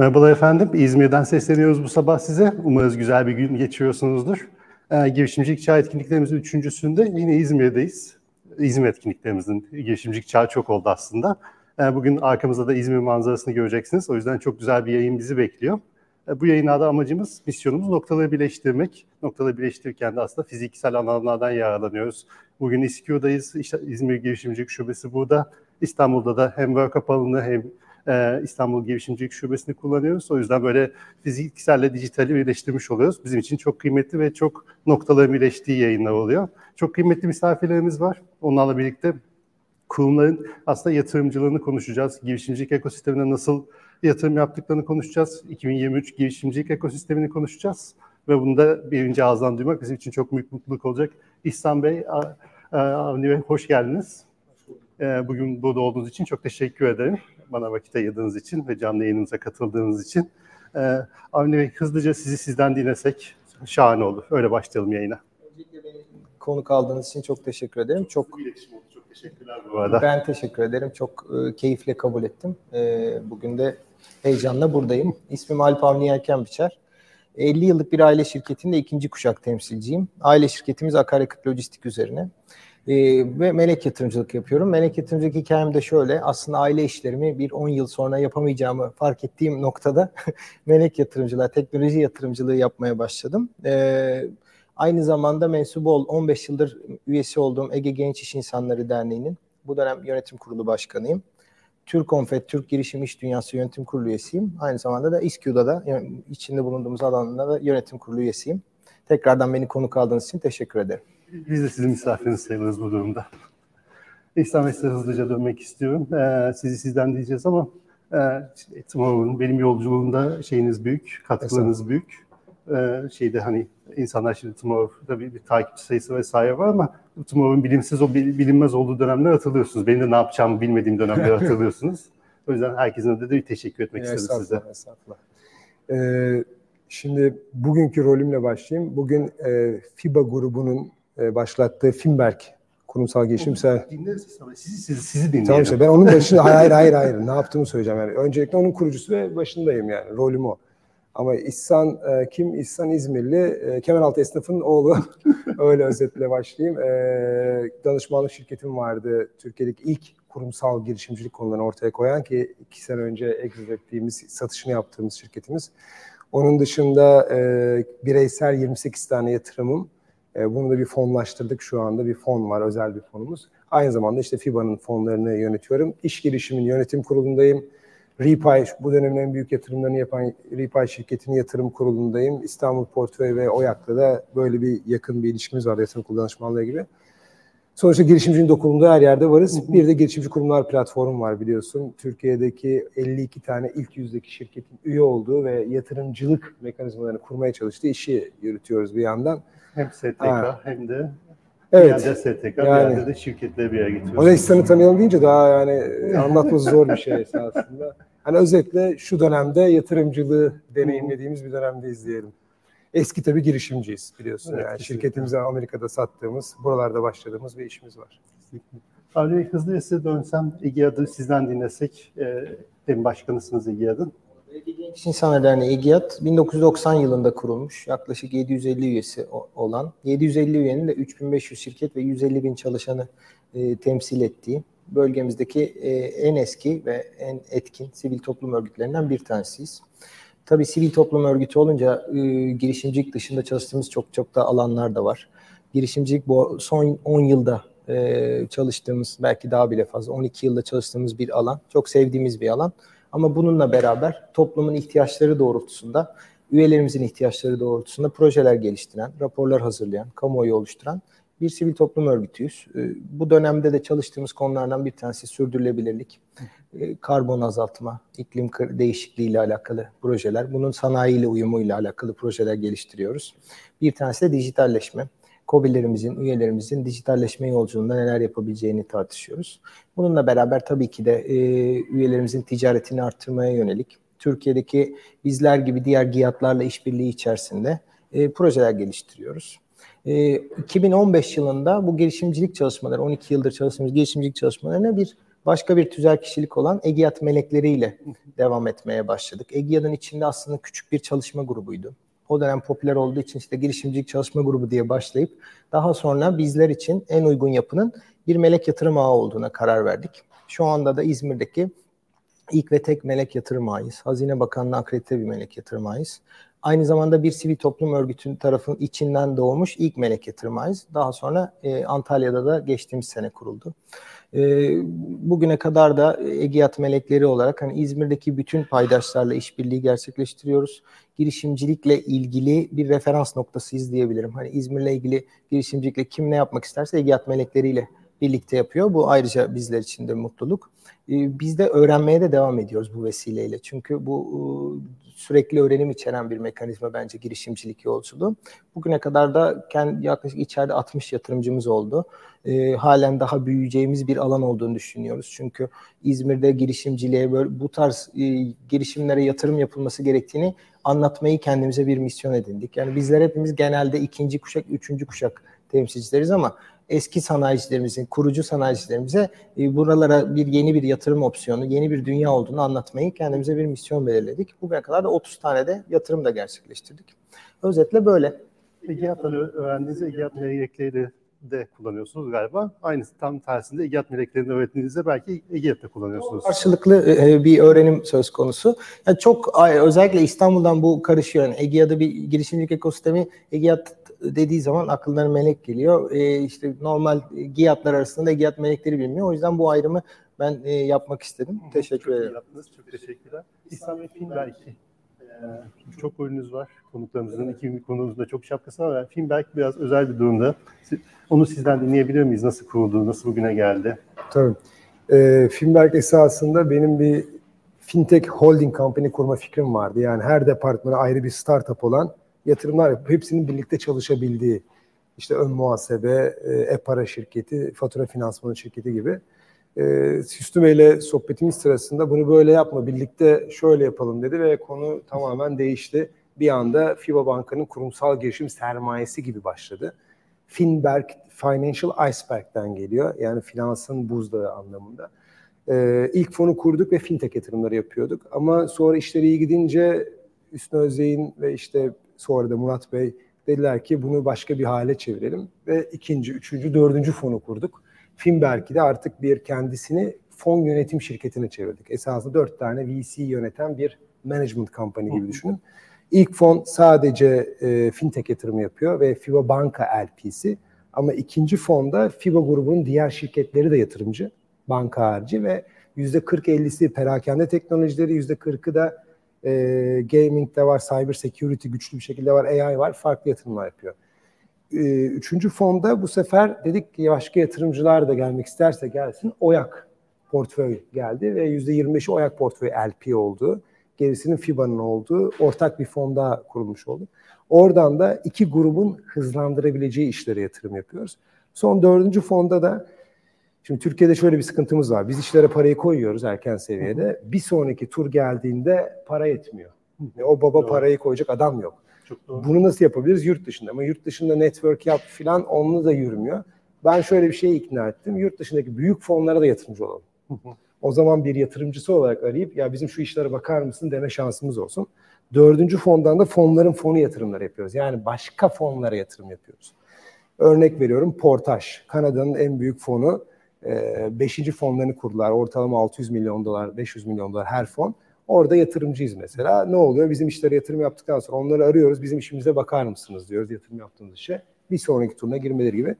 Merhabalar efendim. İzmir'den sesleniyoruz bu sabah size. Umarız güzel bir gün geçiriyorsunuzdur. Ee, girişimcilik çağ etkinliklerimizin üçüncüsünde yine İzmir'deyiz. İzmir etkinliklerimizin girişimcilik çağı çok oldu aslında. Ee, bugün arkamızda da İzmir manzarasını göreceksiniz. O yüzden çok güzel bir yayın bizi bekliyor. Ee, bu yayınlarda amacımız, misyonumuz noktaları birleştirmek. Noktaları birleştirirken de aslında fiziksel alanlardan yararlanıyoruz. Bugün İSKİO'dayız. İşte İzmir Girişimcilik Şubesi burada. İstanbul'da da hem workup alanı hem e, İstanbul Girişimcilik Şubesi'ni kullanıyoruz. O yüzden böyle fizikselle dijitali birleştirmiş oluyoruz. Bizim için çok kıymetli ve çok noktaların birleştiği yayınlar oluyor. Çok kıymetli misafirlerimiz var. Onlarla birlikte kurumların aslında yatırımcılığını konuşacağız. Girişimcilik ekosistemine nasıl yatırım yaptıklarını konuşacağız. 2023 girişimcilik ekosistemini konuşacağız. Ve bunu da birinci ağızdan duymak bizim için çok büyük mutluluk olacak. İhsan Bey, Avni Bey hoş geldiniz. E, bugün burada olduğunuz için çok teşekkür ederim. Bana vakit ayırdığınız için ve canlı yayınımıza katıldığınız için. E, Avni Bey hızlıca sizi sizden dinlesek şahane olur. Öyle başlayalım yayına. Öncelikle beni konuk aldığınız için çok teşekkür ederim. Çok çok teşekkürler bu arada. Ben teşekkür ederim. Çok e, keyifle kabul ettim. E, bugün de heyecanla buradayım. İsmim Alp Avni Erken Biçer. 50 yıllık bir aile şirketinde ikinci kuşak temsilciyim. Aile şirketimiz akaryakıt lojistik üzerine. Ee, ve melek yatırımcılık yapıyorum. Melek yatırımcılık hikayem de şöyle. Aslında aile işlerimi bir 10 yıl sonra yapamayacağımı fark ettiğim noktada melek yatırımcılığa, teknoloji yatırımcılığı yapmaya başladım. Ee, aynı zamanda mensup ol, 15 yıldır üyesi olduğum Ege Genç İş İnsanları Derneği'nin bu dönem yönetim kurulu başkanıyım. Türk Konfet, Türk Girişim İş Dünyası Yönetim Kurulu üyesiyim. Aynı zamanda da İSKÜ'da da içinde bulunduğumuz alanda da yönetim kurulu üyesiyim. Tekrardan beni konuk aldığınız için teşekkür ederim. Biz de sizin misafiriniz sayılırız bu durumda. İhsan Bey hızlıca dönmek istiyorum. Ee, sizi sizden diyeceğiz ama e, Tomorrow'un benim yolculuğumda şeyiniz büyük, katkılarınız büyük. Ee, şeyde hani insanlar şimdi Tomorrow'da bir, bir takipçi sayısı vesaire var ama Tomorrow'un bilimsiz o bilinmez olduğu dönemler hatırlıyorsunuz. Benim de ne yapacağımı bilmediğim dönemler hatırlıyorsunuz. o yüzden herkesin da bir teşekkür etmek istedim size. Estağfurullah. Ee, şimdi bugünkü rolümle başlayayım. Bugün e, FIBA grubunun e, başlattığı Finberg kurumsal girişimsel. Dinleriz ama sizi, sizi, sizi dinleyelim. Tamam işte ben onun başında hayır hayır hayır ne yaptığımı söyleyeceğim yani. Öncelikle onun kurucusu ve başındayım yani rolüm o. Ama İhsan e, kim? İhsan İzmirli. E, Kemeraltı esnafının oğlu. Öyle özetle başlayayım. E, danışmanlık şirketim vardı. Türkiye'deki ilk kurumsal girişimcilik konularını ortaya koyan ki iki sene önce exit ettiğimiz, satışını yaptığımız şirketimiz. Onun dışında e, bireysel 28 tane yatırımım. E, bunu da bir fonlaştırdık şu anda. Bir fon var, özel bir fonumuz. Aynı zamanda işte FIBA'nın fonlarını yönetiyorum. İş girişimin yönetim kurulundayım. Repay, bu dönemin en büyük yatırımlarını yapan Repay şirketinin yatırım kurulundayım. İstanbul Portföy ve OYAK'la da böyle bir yakın bir ilişkimiz var yatırım kurulu danışmanlığı gibi. Sonuçta girişimcinin dokunduğu her yerde varız. Bir de girişimci kurumlar platformu var biliyorsun. Türkiye'deki 52 tane ilk yüzdeki şirketin üye olduğu ve yatırımcılık mekanizmalarını kurmaya çalıştığı işi yürütüyoruz bir yandan. Hem STK ha. hem de evet. bir yerde STK, yani, bir yerde de şirketleri bir yere getiriyoruz. O İhsan'ı tanıyalım deyince daha yani anlatması zor bir şey esasında. Hani özetle şu dönemde yatırımcılığı deneyimlediğimiz bir dönemde izleyelim. Eski tabii girişimciyiz biliyorsun. Evet, yani şirketimize Amerika'da sattığımız, buralarda başladığımız bir işimiz var. Avni hızlı size dönsem İGİAD'ı sizden dinlesek. E, demin başkanısınız İGİAD'ın. Genç İnsanlar Derneği İGİAD 1990 yılında kurulmuş. Yaklaşık 750 üyesi olan, 750 üyenin de 3500 şirket ve 150 bin çalışanı e, temsil ettiği bölgemizdeki e, en eski ve en etkin sivil toplum örgütlerinden bir tanesiyiz. Tabii sivil toplum örgütü olunca e, girişimcilik dışında çalıştığımız çok çok da alanlar da var. Girişimcilik bu son 10 yılda e, çalıştığımız belki daha bile fazla 12 yılda çalıştığımız bir alan. Çok sevdiğimiz bir alan. Ama bununla beraber toplumun ihtiyaçları doğrultusunda, üyelerimizin ihtiyaçları doğrultusunda projeler geliştiren, raporlar hazırlayan, kamuoyu oluşturan bir sivil toplum örgütüyüz. Ee, bu dönemde de çalıştığımız konulardan bir tanesi sürdürülebilirlik, ee, karbon azaltma, iklim değişikliği ile alakalı projeler, bunun sanayiyle uyumuyla alakalı projeler geliştiriyoruz. Bir tanesi de dijitalleşme. COBİ'lerimizin, üyelerimizin dijitalleşme yolculuğunda neler yapabileceğini tartışıyoruz. Bununla beraber tabii ki de e, üyelerimizin ticaretini arttırmaya yönelik, Türkiye'deki bizler gibi diğer GİAD'larla işbirliği içerisinde e, projeler geliştiriyoruz. E, 2015 yılında bu girişimcilik çalışmaları, 12 yıldır çalıştığımız girişimcilik çalışmalarına bir başka bir tüzel kişilik olan Egiyat melekleriyle devam etmeye başladık. Egiyat'ın içinde aslında küçük bir çalışma grubuydu. O dönem popüler olduğu için işte girişimcilik çalışma grubu diye başlayıp daha sonra bizler için en uygun yapının bir melek yatırım ağı olduğuna karar verdik. Şu anda da İzmir'deki ilk ve tek melek yatırım ağıyız. Hazine Bakanlığı akredite bir melek yatırım ağıyız. Aynı zamanda bir sivil toplum örgütünün tarafının içinden doğmuş ilk melek yatırım ağıyız. Daha sonra e, Antalya'da da geçtiğimiz sene kuruldu. E, bugüne kadar da Egiyat melekleri olarak hani İzmir'deki bütün paydaşlarla işbirliği gerçekleştiriyoruz. Girişimcilikle ilgili bir referans noktasıyız diyebilirim. Hani İzmir'le ilgili girişimcilikle kim ne yapmak isterse Egiyat melekleriyle birlikte yapıyor. Bu ayrıca bizler için de mutluluk. Biz de öğrenmeye de devam ediyoruz bu vesileyle. Çünkü bu sürekli öğrenim içeren bir mekanizma bence girişimcilik yolculuğu. Bugüne kadar da kendi yaklaşık içeride 60 yatırımcımız oldu. E, halen daha büyüyeceğimiz bir alan olduğunu düşünüyoruz. Çünkü İzmir'de girişimciliğe böyle bu tarz e, girişimlere yatırım yapılması gerektiğini anlatmayı kendimize bir misyon edindik. Yani bizler hepimiz genelde ikinci kuşak, üçüncü kuşak temsilcileriz ama eski sanayicilerimizin, kurucu sanayicilerimize e, buralara bir yeni bir yatırım opsiyonu, yeni bir dünya olduğunu anlatmayı kendimize bir misyon belirledik. Bugüne kadar da 30 tane de yatırım da gerçekleştirdik. Özetle böyle. Egeat'tan öğrendiğiniz Egeat melekleri de kullanıyorsunuz galiba. Aynısı tam tersinde Egeat meleklerini öğrettiğinizde belki Egeat'ta kullanıyorsunuz. Karşılıklı e, bir öğrenim söz konusu. Yani çok özellikle İstanbul'dan bu karışıyor. Yani Egeat'da bir girişimcilik ekosistemi Egeat dediği zaman aklına melek geliyor. E, işte normal giyatlar arasında giyat melekleri bilmiyor. O yüzden bu ayrımı ben e, yapmak istedim. Hı, Teşekkür ederim. Yaptınız. Çok teşekkürler. İslam ve film belki. Ee, çok oyununuz var. Konuklarımızın iki konumuzda çok şapkası var. Film belki biraz özel bir durumda. Onu sizden dinleyebilir miyiz? Nasıl kuruldu? Nasıl bugüne geldi? Tabii. E, Filmberg esasında benim bir fintech holding company kurma fikrim vardı. Yani her departmana ayrı bir startup olan yatırımlar yapıp hepsinin birlikte çalışabildiği işte ön muhasebe, e-para şirketi, fatura finansmanı şirketi gibi. E, Süstüme ile sohbetimiz sırasında bunu böyle yapma, birlikte şöyle yapalım dedi ve konu tamamen değişti. Bir anda FIBA Banka'nın kurumsal girişim sermayesi gibi başladı. Finberg, Financial Iceberg'den geliyor. Yani finansın buzdağı anlamında. Ee, ilk fonu kurduk ve fintech yatırımları yapıyorduk. Ama sonra işleri iyi gidince Hüsnü Özey'in ve işte Sonra da Murat Bey dediler ki bunu başka bir hale çevirelim ve ikinci, üçüncü, dördüncü fonu kurduk. Finberg'i de artık bir kendisini fon yönetim şirketine çevirdik. Esasında dört tane VC yöneten bir management company gibi düşünün. İlk fon sadece e, fintech yatırımı yapıyor ve FIBA Banka LP'si. Ama ikinci fonda FIBA grubunun diğer şirketleri de yatırımcı. Banka harici ve %40-50'si perakende teknolojileri, %40'ı da e, gaming'de var, cyber security güçlü bir şekilde var, AI var, farklı yatırımlar yapıyor. E, üçüncü fonda bu sefer dedik ki başka yatırımcılar da gelmek isterse gelsin. Oyak portföy geldi ve %25'i Oyak portföy LP oldu. Gerisinin FIBA'nın olduğu ortak bir fonda kurulmuş oldu. Oradan da iki grubun hızlandırabileceği işlere yatırım yapıyoruz. Son dördüncü fonda da Şimdi Türkiye'de şöyle bir sıkıntımız var. Biz işlere parayı koyuyoruz erken seviyede. Bir sonraki tur geldiğinde para yetmiyor. Hı. O baba doğru. parayı koyacak adam yok. Çok doğru. Bunu nasıl yapabiliriz? Yurt dışında. Ama yurt dışında network yap filan onunla da yürümüyor. Ben şöyle bir şeye ikna ettim. Yurt dışındaki büyük fonlara da yatırımcı olalım. O zaman bir yatırımcısı olarak arayıp ya bizim şu işlere bakar mısın deme şansımız olsun. Dördüncü fondan da fonların fonu yatırımları yapıyoruz. Yani başka fonlara yatırım yapıyoruz. Örnek veriyorum Portaj. Kanada'nın en büyük fonu beşinci fonlarını kurdular. Ortalama 600 milyon dolar, 500 milyon dolar her fon. Orada yatırımcıyız mesela. Ne oluyor? Bizim işlere yatırım yaptıktan sonra onları arıyoruz. Bizim işimize bakar mısınız diyoruz yatırım yaptığımız işe. Bir sonraki turuna girmeleri gibi.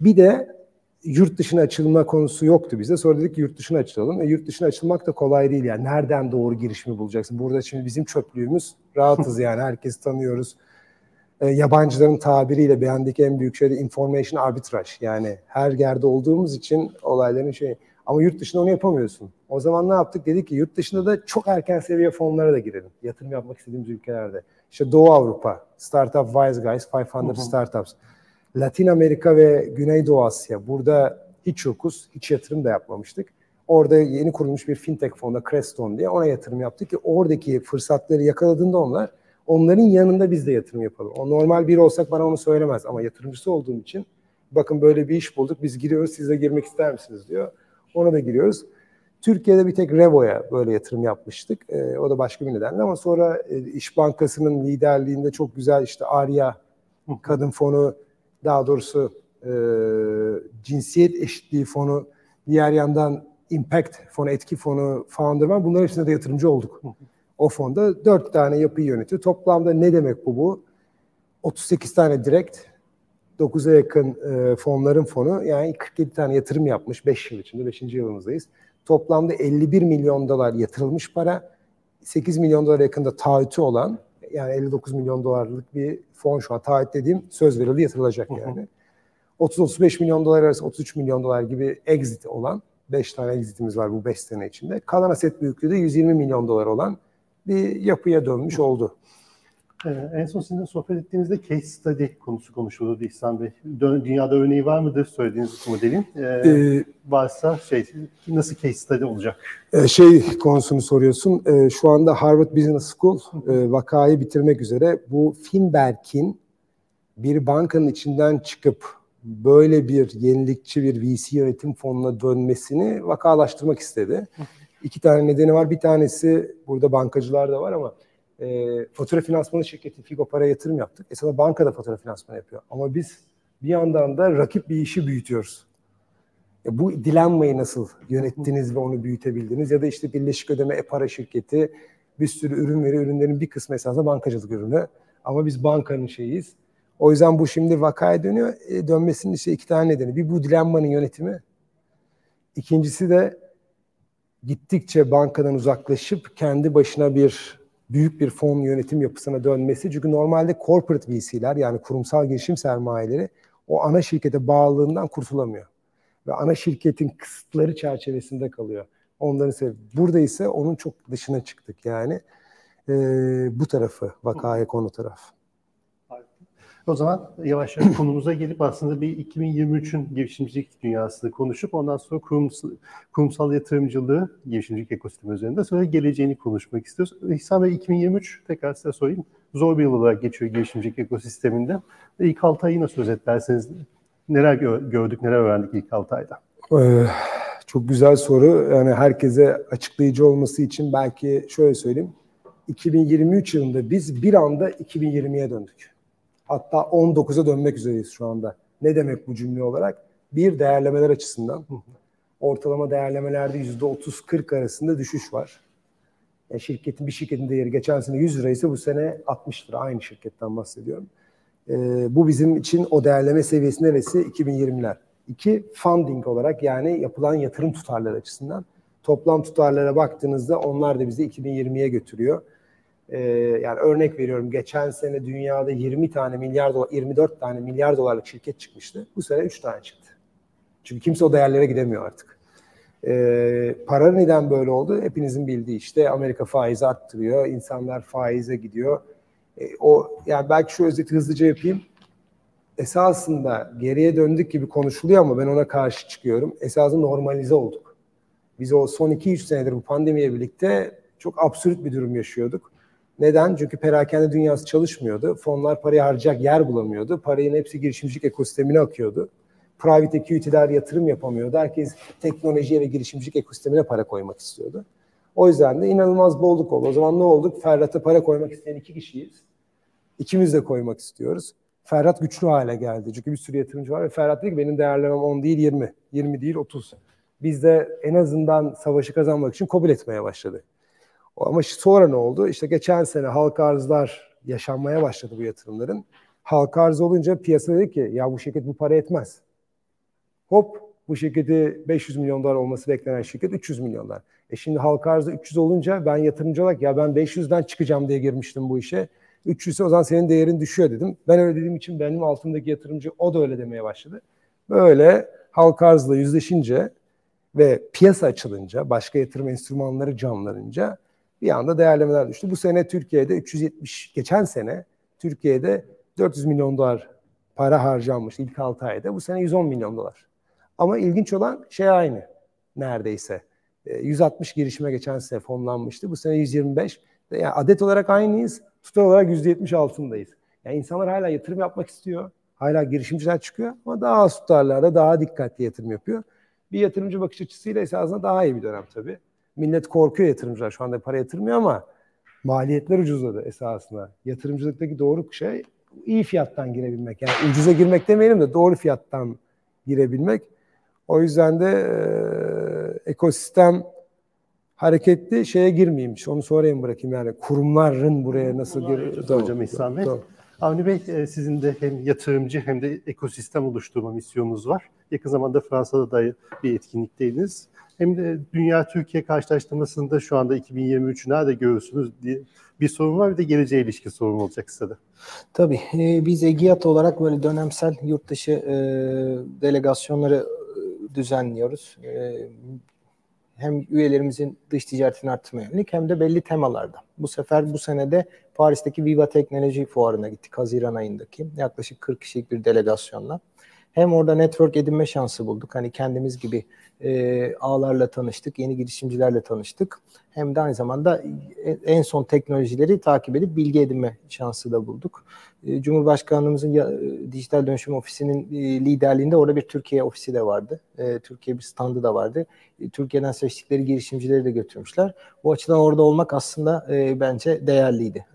Bir de yurt dışına açılma konusu yoktu bizde. Sonra dedik ki yurt dışına açılalım. E, yurt dışına açılmak da kolay değil yani. Nereden doğru girişimi bulacaksın? Burada şimdi bizim çöplüğümüz rahatız yani. Herkes tanıyoruz e, yabancıların tabiriyle beğendiki en büyük şey de information arbitrage. Yani her yerde olduğumuz için olayların şey. Ama yurt dışında onu yapamıyorsun. O zaman ne yaptık? Dedik ki yurt dışında da çok erken seviye fonlara da girelim. Yatırım yapmak istediğimiz ülkelerde. İşte Doğu Avrupa, Startup Wise Guys, 500 Startups. Latin Amerika ve Güneydoğu Asya. Burada hiç yokuz, hiç yatırım da yapmamıştık. Orada yeni kurulmuş bir fintech fonda Creston diye ona yatırım yaptık ki oradaki fırsatları yakaladığında onlar Onların yanında biz de yatırım yapalım. O normal biri olsak bana onu söylemez ama yatırımcısı olduğum için bakın böyle bir iş bulduk biz giriyoruz siz de girmek ister misiniz diyor. Ona da giriyoruz. Türkiye'de bir tek Revo'ya böyle yatırım yapmıştık. E, o da başka bir nedenle ama sonra e, İş Bankası'nın liderliğinde çok güzel işte Arya Kadın Fonu, daha doğrusu e, Cinsiyet Eşitliği Fonu, diğer yandan Impact Fonu, Etki Fonu, Founder var. Bunların hepsine de yatırımcı olduk. O fonda dört tane yapıyı yönetiyor. Toplamda ne demek bu bu? 38 tane direkt, 9'a yakın e, fonların fonu yani 47 tane yatırım yapmış 5 yıl içinde 5. yılımızdayız. Toplamda 51 milyon dolar yatırılmış para, 8 milyon dolar yakında taahhütü olan yani 59 milyon dolarlık bir fon şu an taahhüt dediğim söz verildi yatırılacak yani. 30-35 milyon dolar arası 33 milyon dolar gibi exit olan 5 tane exitimiz var bu 5 sene içinde. Kalan aset büyüklüğü de 120 milyon dolar olan bir yapıya dönmüş oldu. Ee, en son sizinle sohbet ettiğimizde case study konusu konuşuldu İhsan Bey. Dünyada örneği var mıdır söylediğiniz modelin? Ee, Ee, varsa şey nasıl case study olacak? e, şey konusunu soruyorsun. E, şu anda Harvard Business School e, vakayı bitirmek üzere. Bu Finberg'in bir bankanın içinden çıkıp böyle bir yenilikçi bir VC yönetim fonuna dönmesini vakalaştırmak istedi. İki tane nedeni var. Bir tanesi burada bankacılar da var ama e, fatura finansmanı şirketi Figo para yatırım yaptık. Esasında banka da fatura finansmanı yapıyor. Ama biz bir yandan da rakip bir işi büyütüyoruz. E, bu dilenmayı nasıl yönettiniz ve onu büyütebildiniz? Ya da işte Birleşik Ödeme e-para şirketi bir sürü ürün veriyor. Ürünlerin bir kısmı esasında bankacılık ürünü. Ama biz bankanın şeyiyiz. O yüzden bu şimdi vakaya dönüyor. E, dönmesinin işte iki tane nedeni. Bir bu dilenmanın yönetimi. İkincisi de gittikçe bankadan uzaklaşıp kendi başına bir büyük bir fon yönetim yapısına dönmesi. Çünkü normalde corporate VC'ler yani kurumsal girişim sermayeleri o ana şirkete bağlılığından kurtulamıyor. Ve ana şirketin kısıtları çerçevesinde kalıyor. Onların sebebi. Burada ise onun çok dışına çıktık yani. Ee, bu tarafı vakaya konu taraf. O zaman yavaş yavaş konumuza gelip aslında bir 2023'ün girişimcilik dünyasını konuşup ondan sonra kurumsal, kurumsal yatırımcılığı girişimcilik ekosistemi üzerinde sonra geleceğini konuşmak istiyoruz. İhsan Bey 2023 tekrar size sorayım. Zor bir yıl olarak geçiyor girişimcilik ekosisteminde. İlk 6 ayı nasıl özetlerseniz neler gördük, neler öğrendik ilk 6 ayda? Ee, çok güzel soru. Yani herkese açıklayıcı olması için belki şöyle söyleyeyim. 2023 yılında biz bir anda 2020'ye döndük. Hatta 19'a dönmek üzereyiz şu anda. Ne demek bu cümle olarak? Bir, değerlemeler açısından. Ortalama değerlemelerde %30-40 arasında düşüş var. Yani şirketin bir şirketin değeri geçen sene 100 liraysa bu sene 60 lira. Aynı şirketten bahsediyorum. Ee, bu bizim için o değerleme seviyesi neresi? 2020'ler. İki, funding olarak yani yapılan yatırım tutarları açısından. Toplam tutarlara baktığınızda onlar da bizi 2020'ye götürüyor. Ee, yani örnek veriyorum geçen sene dünyada 20 tane milyar dolar, 24 tane milyar dolarlık şirket çıkmıştı. Bu sene 3 tane çıktı. Çünkü kimse o değerlere gidemiyor artık. Ee, para neden böyle oldu? Hepinizin bildiği işte Amerika faizi arttırıyor, insanlar faize gidiyor. Ee, o yani belki şu özeti hızlıca yapayım. Esasında geriye döndük gibi konuşuluyor ama ben ona karşı çıkıyorum. Esasında normalize olduk. Biz o son 2-3 senedir bu pandemiye birlikte çok absürt bir durum yaşıyorduk. Neden? Çünkü perakende dünyası çalışmıyordu. Fonlar parayı harcayacak yer bulamıyordu. Parayın hepsi girişimcilik ekosistemine akıyordu. Private equity'ler yatırım yapamıyordu. Herkes teknolojiye ve girişimcilik ekosistemine para koymak istiyordu. O yüzden de inanılmaz bolluk oldu. O zaman ne olduk? Ferhat'a para koymak isteyen iki kişiyiz. İkimiz de koymak istiyoruz. Ferhat güçlü hale geldi. Çünkü bir sürü yatırımcı var ve Ferhat dedi ki benim değerlemem 10 değil 20. 20 değil 30. Biz de en azından savaşı kazanmak için kabul etmeye başladık. Ama sonra ne oldu? İşte geçen sene halka arzlar yaşanmaya başladı bu yatırımların. Halka arz olunca piyasa dedi ki ya bu şirket bu para etmez. Hop bu şirketi 500 milyon dolar olması beklenen şirket 300 milyon dolar. E şimdi halka arzda 300 olunca ben yatırımcı olarak ya ben 500'den çıkacağım diye girmiştim bu işe. 300 o zaman senin değerin düşüyor dedim. Ben öyle dediğim için benim altımdaki yatırımcı o da öyle demeye başladı. Böyle halka arzla yüzleşince ve piyasa açılınca, başka yatırım enstrümanları canlanınca bir anda değerlemeler düştü. Bu sene Türkiye'de 370, geçen sene Türkiye'de 400 milyon dolar para harcanmış ilk 6 ayda. Bu sene 110 milyon dolar. Ama ilginç olan şey aynı neredeyse. 160 girişime geçen sene fonlanmıştı. Bu sene 125. Yani adet olarak aynıyız. Tutar olarak %70 altındayız. Yani insanlar hala yatırım yapmak istiyor. Hala girişimciler çıkıyor ama daha az tutarlarda daha dikkatli yatırım yapıyor. Bir yatırımcı bakış açısıyla esasında daha iyi bir dönem tabii. Millet korkuyor yatırımcılar şu anda para yatırmıyor ama maliyetler ucuzladı esasında. Yatırımcılıktaki doğru şey iyi fiyattan girebilmek. Yani ucuza girmek demeyelim de doğru fiyattan girebilmek. O yüzden de e, ekosistem hareketli şeye girmeyeyim. Onu sonraya bırakayım yani kurumların buraya nasıl gir Hocam İhsan Bey. Avni Bey sizin de hem yatırımcı hem de ekosistem oluşturma misyonunuz var. Yakın zamanda Fransa'da da bir etkinlikteydiniz. Hem de Dünya-Türkiye karşılaştırmasında şu anda 2023'ü nerede görürsünüz diye bir sorun var bir de geleceğe ilişkin sorun olacak size de. Tabii. E, biz EGİAT olarak böyle dönemsel yurt dışı e, delegasyonları düzenliyoruz. E, hem üyelerimizin dış ticaretini arttırmaya yönelik hem de belli temalarda. Bu sefer bu senede Paris'teki Viva Teknoloji Fuarı'na gittik Haziran ayındaki. Yaklaşık 40 kişilik bir delegasyonla. Hem orada network edinme şansı bulduk. Hani kendimiz gibi e, ağlarla tanıştık, yeni girişimcilerle tanıştık. Hem de aynı zamanda en son teknolojileri takip edip bilgi edinme şansı da bulduk. E, Cumhurbaşkanlığımızın e, dijital dönüşüm ofisinin e, liderliğinde orada bir Türkiye ofisi de vardı. Türkiye bir standı da vardı. Türkiye'den seçtikleri girişimcileri de götürmüşler. O açıdan orada olmak aslında bence değerliydi.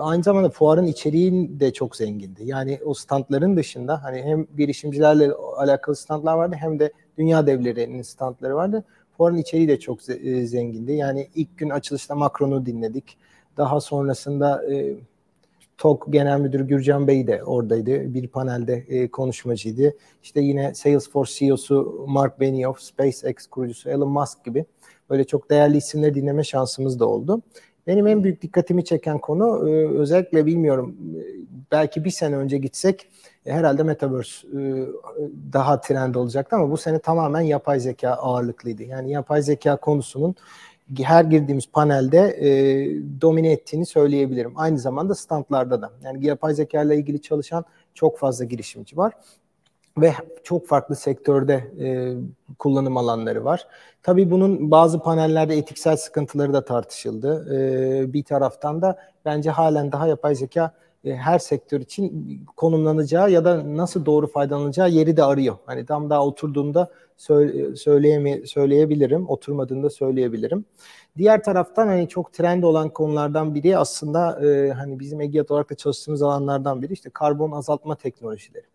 Aynı zamanda fuarın içeriği de çok zengindi. Yani o standların dışında hani hem girişimcilerle alakalı standlar vardı hem de dünya devlerinin standları vardı. Fuarın içeriği de çok zengindi. Yani ilk gün açılışta Macron'u dinledik. Daha sonrasında TOK Genel Müdürü Gürcan Bey de oradaydı. Bir panelde e, konuşmacıydı. İşte yine Salesforce CEO'su Mark Benioff, SpaceX kurucusu Elon Musk gibi böyle çok değerli isimleri dinleme şansımız da oldu. Benim en büyük dikkatimi çeken konu e, özellikle bilmiyorum e, belki bir sene önce gitsek e, herhalde Metaverse daha trend olacaktı ama bu sene tamamen yapay zeka ağırlıklıydı. Yani yapay zeka konusunun her girdiğimiz panelde e, domine ettiğini söyleyebilirim. Aynı zamanda standlarda da. Yani yapay zeka ile ilgili çalışan çok fazla girişimci var ve çok farklı sektörde e, kullanım alanları var. Tabii bunun bazı panellerde etiksel sıkıntıları da tartışıldı. E, bir taraftan da bence halen daha yapay zeka e, her sektör için konumlanacağı ya da nasıl doğru faydalanacağı yeri de arıyor. Hani tam daha oturduğunda söyle, söyleyebilirim, oturmadığında söyleyebilirim. Diğer taraftan hani çok trend olan konulardan biri aslında e, hani bizim Egeat olarak da çalıştığımız alanlardan biri işte karbon azaltma teknolojileri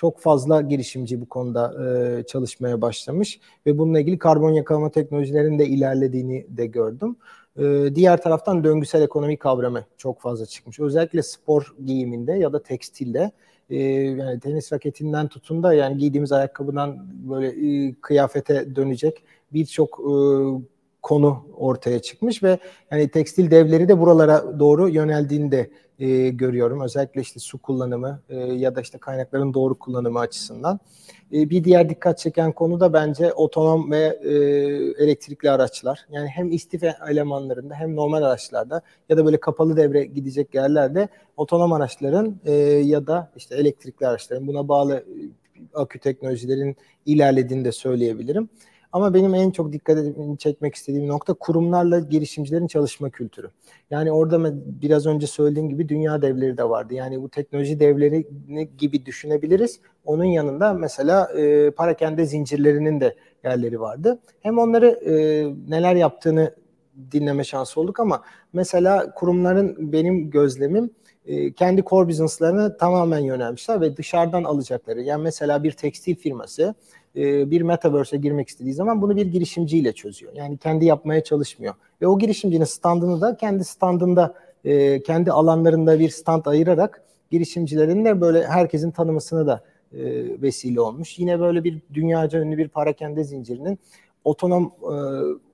çok fazla girişimci bu konuda e, çalışmaya başlamış ve bununla ilgili karbon yakalama teknolojilerinin de ilerlediğini de gördüm. E, diğer taraftan döngüsel ekonomi kavramı çok fazla çıkmış. Özellikle spor giyiminde ya da tekstilde e, yani tenis raketinden tutun da yani giydiğimiz ayakkabıdan böyle e, kıyafete dönecek birçok e, konu ortaya çıkmış ve yani tekstil devleri de buralara doğru yöneldiğini de e, görüyorum. Özellikle işte su kullanımı e, ya da işte kaynakların doğru kullanımı açısından. E, bir diğer dikkat çeken konu da bence otonom ve e, elektrikli araçlar. Yani hem istife elemanlarında hem normal araçlarda ya da böyle kapalı devre gidecek yerlerde otonom araçların e, ya da işte elektrikli araçların buna bağlı e, akü teknolojilerin ilerlediğini de söyleyebilirim. Ama benim en çok dikkat çekmek istediğim nokta kurumlarla girişimcilerin çalışma kültürü. Yani orada biraz önce söylediğim gibi dünya devleri de vardı. Yani bu teknoloji devleri gibi düşünebiliriz. Onun yanında mesela e, parakende zincirlerinin de yerleri vardı. Hem onları e, neler yaptığını dinleme şansı olduk ama mesela kurumların benim gözlemim e, kendi core business'larına tamamen yönelmişler ve dışarıdan alacakları. Yani mesela bir tekstil firması e, bir metaverse'e girmek istediği zaman bunu bir girişimciyle çözüyor. Yani kendi yapmaya çalışmıyor. Ve o girişimcinin standını da kendi standında, e, kendi alanlarında bir stand ayırarak girişimcilerin de böyle herkesin tanımasını da e, vesile olmuş. Yine böyle bir dünyaca ünlü bir parakende zincirinin otonom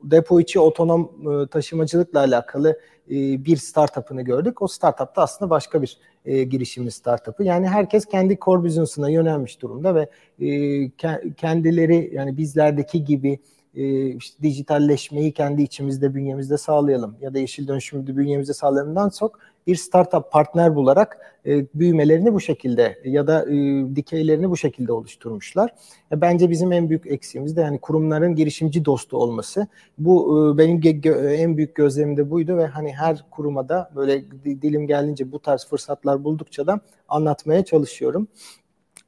depo içi otonom taşımacılıkla alakalı bir startup'ını gördük. O startup da aslında başka bir e, girişimci startup'ı. Yani herkes kendi core business'ına yönelmiş durumda ve e, kendileri yani bizlerdeki gibi e, işte dijitalleşmeyi kendi içimizde, bünyemizde sağlayalım ya da yeşil dönüşümü bünyemizde sağlayalımdan çok bir startup partner bularak e, büyümelerini bu şekilde ya da e, dikeylerini bu şekilde oluşturmuşlar. E, bence bizim en büyük eksiğimiz de yani kurumların girişimci dostu olması. Bu e, benim en büyük gözlemim de buydu ve hani her kuruma da böyle dilim geldiğince bu tarz fırsatlar buldukça da anlatmaya çalışıyorum.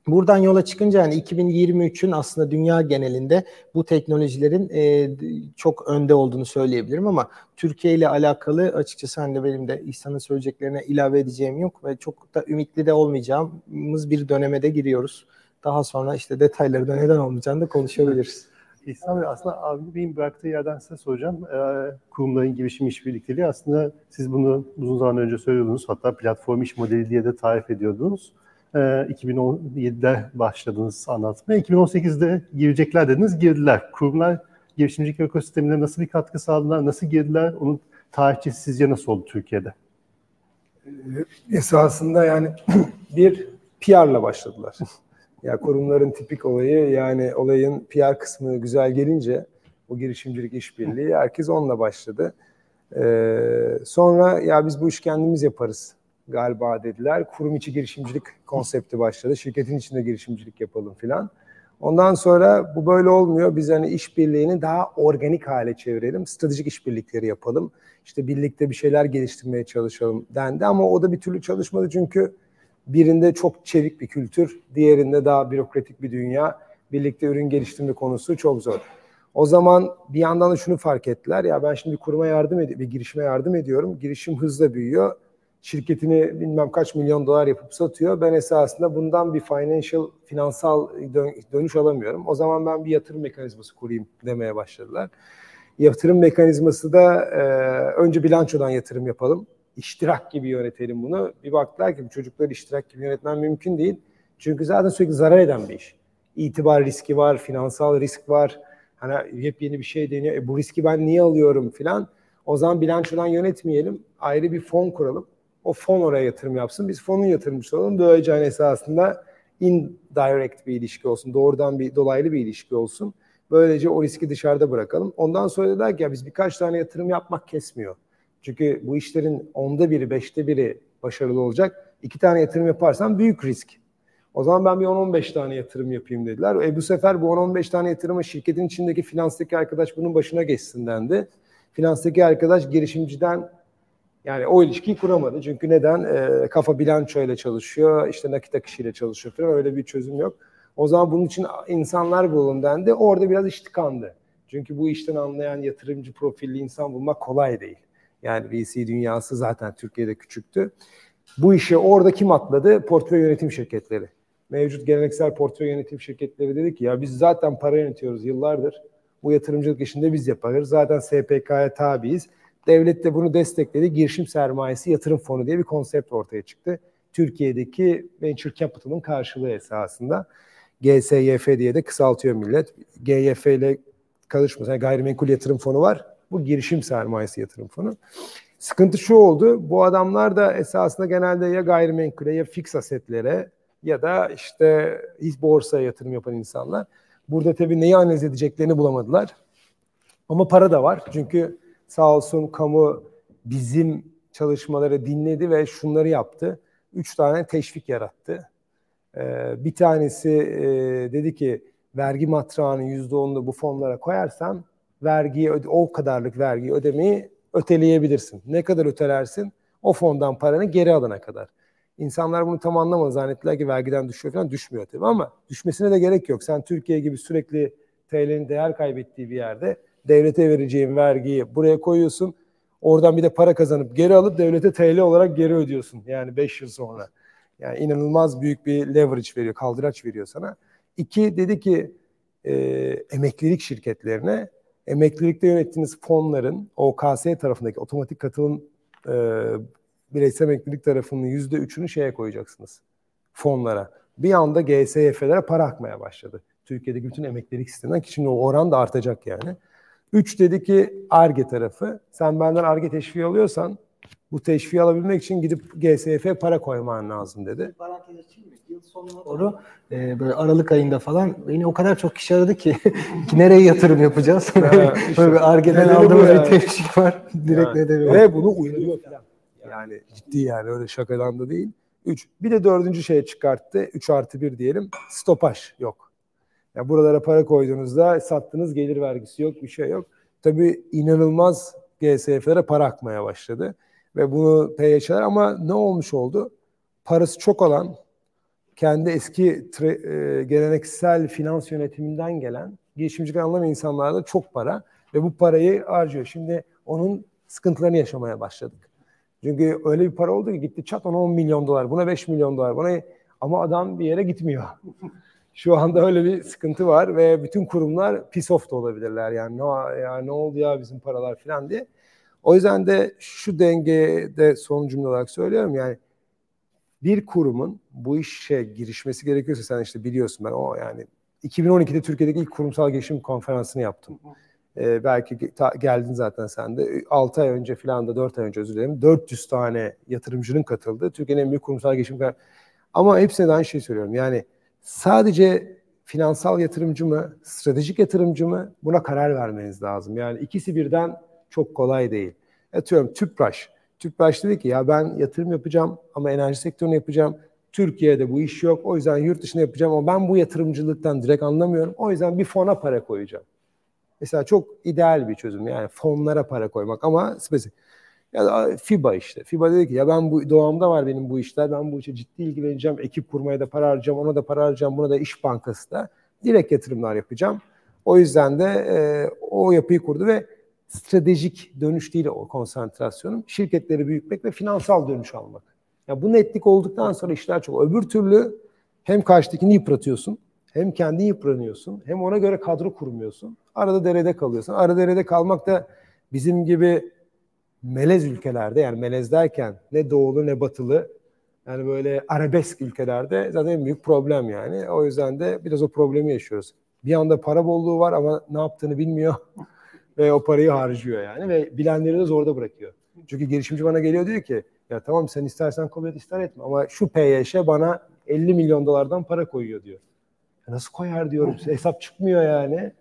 Buradan yola çıkınca yani 2023'ün aslında dünya genelinde bu teknolojilerin e, çok önde olduğunu söyleyebilirim ama Türkiye ile alakalı açıkçası hani de benim de İhsan'ın söyleyeceklerine ilave edeceğim yok ve çok da ümitli de olmayacağımız bir döneme de giriyoruz. Daha sonra işte detayları da neden olmayacağını da konuşabiliriz. İhsan Bey aslında abi Bey'in bıraktığı yerden size soracağım. Ee, kurumların girişim işbirlikteliği aslında siz bunu uzun zaman önce söylüyordunuz. Hatta platform iş modeli diye de tarif ediyordunuz. Ee, 2017'de başladınız anlatmaya. 2018'de girecekler dediniz, girdiler. Kurumlar girişimcilik ekosistemine nasıl bir katkı sağladılar, nasıl girdiler? Onun tarihçesi sizce nasıl oldu Türkiye'de? Esasında yani bir PR'la başladılar. Ya kurumların tipik olayı yani olayın PR kısmı güzel gelince o girişimcilik işbirliği herkes onunla başladı. Ee, sonra ya biz bu işi kendimiz yaparız galiba dediler. Kurum içi girişimcilik konsepti başladı. Şirketin içinde girişimcilik yapalım filan. Ondan sonra bu böyle olmuyor. Biz hani işbirliğini daha organik hale çevirelim. Stratejik işbirlikleri yapalım. İşte birlikte bir şeyler geliştirmeye çalışalım dendi ama o da bir türlü çalışmadı çünkü birinde çok çevik bir kültür, diğerinde daha bürokratik bir dünya. Birlikte ürün geliştirme konusu çok zor. O zaman bir yandan da şunu fark ettiler. Ya ben şimdi kuruma yardım ediyorum, bir girişime yardım ediyorum. Girişim hızla büyüyor. Şirketini bilmem kaç milyon dolar yapıp satıyor. Ben esasında bundan bir financial, finansal dönüş alamıyorum. O zaman ben bir yatırım mekanizması kurayım demeye başladılar. Yatırım mekanizması da e, önce bilançodan yatırım yapalım iştirak gibi yönetelim bunu. Bir baktılar ki bu çocukları iştirak gibi yönetmen mümkün değil. Çünkü zaten sürekli zarar eden bir iş. İtibar riski var, finansal risk var. Hani yepyeni bir şey deniyor. E, bu riski ben niye alıyorum filan. O zaman bilançodan yönetmeyelim. Ayrı bir fon kuralım. O fon oraya yatırım yapsın. Biz fonun yatırımcısı olalım. Böylece hani esasında indirect bir ilişki olsun. Doğrudan bir dolaylı bir ilişki olsun. Böylece o riski dışarıda bırakalım. Ondan sonra dediler ki ya biz birkaç tane yatırım yapmak kesmiyor. Çünkü bu işlerin onda biri, beşte biri başarılı olacak. İki tane yatırım yaparsan büyük risk. O zaman ben bir 10-15 tane yatırım yapayım dediler. E bu sefer bu 10-15 tane yatırımı şirketin içindeki finanstaki arkadaş bunun başına geçsin dendi. Finanstaki arkadaş girişimciden yani o ilişkiyi kuramadı. Çünkü neden? E, kafa bilanço ile çalışıyor, işte nakit akışıyla çalışıyor falan öyle bir çözüm yok. O zaman bunun için insanlar bulun dendi. Orada biraz iş tıkandı. Çünkü bu işten anlayan yatırımcı profilli insan bulmak kolay değil. Yani VC dünyası zaten Türkiye'de küçüktü. Bu işe orada kim atladı? Portföy yönetim şirketleri. Mevcut geleneksel portföy yönetim şirketleri dedi ki ya biz zaten para yönetiyoruz yıllardır. Bu yatırımcılık işinde biz yaparız. Zaten SPK'ya tabiiz. Devlet de bunu destekledi. Girişim sermayesi yatırım fonu diye bir konsept ortaya çıktı. Türkiye'deki venture capital'ın karşılığı esasında. GSYF diye de kısaltıyor millet. GYF ile karışmasın. Yani gayrimenkul yatırım fonu var. Bu girişim sermayesi yatırım fonu. Sıkıntı şu oldu. Bu adamlar da esasında genelde ya gayrimenkule ya fix asetlere ya da işte hiç borsaya yatırım yapan insanlar. Burada tabii neyi analiz edeceklerini bulamadılar. Ama para da var. Çünkü sağ olsun kamu bizim çalışmaları dinledi ve şunları yaptı. Üç tane teşvik yarattı. Ee, bir tanesi e, dedi ki vergi matrağının yüzde onunu bu fonlara koyarsan vergiyi o kadarlık vergiyi ödemeyi öteleyebilirsin. Ne kadar ötelersin? O fondan paranı geri alana kadar. İnsanlar bunu tam anlamadı. Zannettiler ki vergiden düşüyor falan. Düşmüyor tabii ama düşmesine de gerek yok. Sen Türkiye gibi sürekli TL'nin değer kaybettiği bir yerde devlete vereceğin vergiyi buraya koyuyorsun. Oradan bir de para kazanıp geri alıp devlete TL olarak geri ödüyorsun. Yani 5 yıl sonra. Yani inanılmaz büyük bir leverage veriyor, kaldıraç veriyor sana. İki dedi ki e, emeklilik şirketlerine emeklilikte yönettiğiniz fonların OKS tarafındaki otomatik katılım e, bireysel emeklilik tarafının yüzde üçünü şeye koyacaksınız fonlara. Bir anda GSYF'lere para akmaya başladı. Türkiye'deki bütün emeklilik sisteminden ki şimdi o oran da artacak yani. Üç dedi ki ARGE tarafı. Sen benden ARGE teşviği alıyorsan bu teşviği alabilmek için gidip GSF para koyman lazım dedi. Parantez açayım mı? Yıl sonuna doğru e, böyle Aralık ayında falan beni o kadar çok kişi aradı ki, ki nereye yatırım yapacağız? böyle Arge'den aldığımız yani. bir teşvik var. Direkt yani. ne demiyor. Ve bunu uyarıyor falan. Yani ciddi yani öyle şakadan da değil. Üç. Bir de dördüncü şeye çıkarttı. Üç artı bir diyelim. Stopaj yok. Ya buralara para koyduğunuzda sattığınız gelir vergisi yok, bir şey yok. Tabii inanılmaz GSF'lere para akmaya başladı. Ve bunu PYH'ler ama ne olmuş oldu? Parası çok olan, kendi eski tre, e, geleneksel finans yönetiminden gelen girişimcilik anlamayan insanlarda çok para ve bu parayı harcıyor. Şimdi onun sıkıntılarını yaşamaya başladık. Çünkü öyle bir para oldu ki gitti çat ona 10 milyon dolar, buna 5 milyon dolar, buna ama adam bir yere gitmiyor. Şu anda öyle bir sıkıntı var ve bütün kurumlar piss off da olabilirler. Yani ne, ya ne oldu ya bizim paralar falan diye. O yüzden de şu dengede son cümle olarak söylüyorum yani bir kurumun bu işe girişmesi gerekiyorsa sen işte biliyorsun ben o yani 2012'de Türkiye'deki ilk kurumsal gelişim konferansını yaptım. Ee, belki ta, geldin zaten sen de. 6 ay önce falan da 4 ay önce özür dilerim. 400 tane yatırımcının katıldığı Türkiye'nin en büyük kurumsal gelişim Ama hepsine de aynı şeyi söylüyorum. Yani sadece finansal yatırımcı mı, stratejik yatırımcı mı buna karar vermeniz lazım. Yani ikisi birden çok kolay değil. Atıyorum Tüpraş. Tüpraş dedi ki ya ben yatırım yapacağım ama enerji sektörünü yapacağım. Türkiye'de bu iş yok. O yüzden yurt dışına yapacağım ama ben bu yatırımcılıktan direkt anlamıyorum. O yüzden bir fona para koyacağım. Mesela çok ideal bir çözüm yani fonlara para koymak ama spesifik. Ya da FIBA işte. FIBA dedi ki ya ben bu doğamda var benim bu işler. Ben bu işe ciddi ilgileneceğim. Ekip kurmaya da para harcayacağım. Ona da para harcayacağım. Buna da iş bankası da direkt yatırımlar yapacağım. O yüzden de e, o yapıyı kurdu ve stratejik dönüş değil o konsantrasyonum. Şirketleri büyütmek ve finansal dönüş almak. Ya bu netlik olduktan sonra işler çok. Öbür türlü hem karşıdakini yıpratıyorsun, hem kendi yıpranıyorsun, hem ona göre kadro kurmuyorsun. Arada derede kalıyorsun. Arada derede kalmak da bizim gibi melez ülkelerde yani melez derken ne doğulu ne batılı yani böyle arabesk ülkelerde zaten en büyük problem yani. O yüzden de biraz o problemi yaşıyoruz. Bir anda para bolluğu var ama ne yaptığını bilmiyor ve o parayı harcıyor yani ve bilenleri de zorda bırakıyor. Çünkü girişimci bana geliyor diyor ki ya tamam sen istersen kabul et ister etme ama şu PYŞ bana 50 milyon dolardan para koyuyor diyor. Ya nasıl koyar diyorum hesap çıkmıyor yani.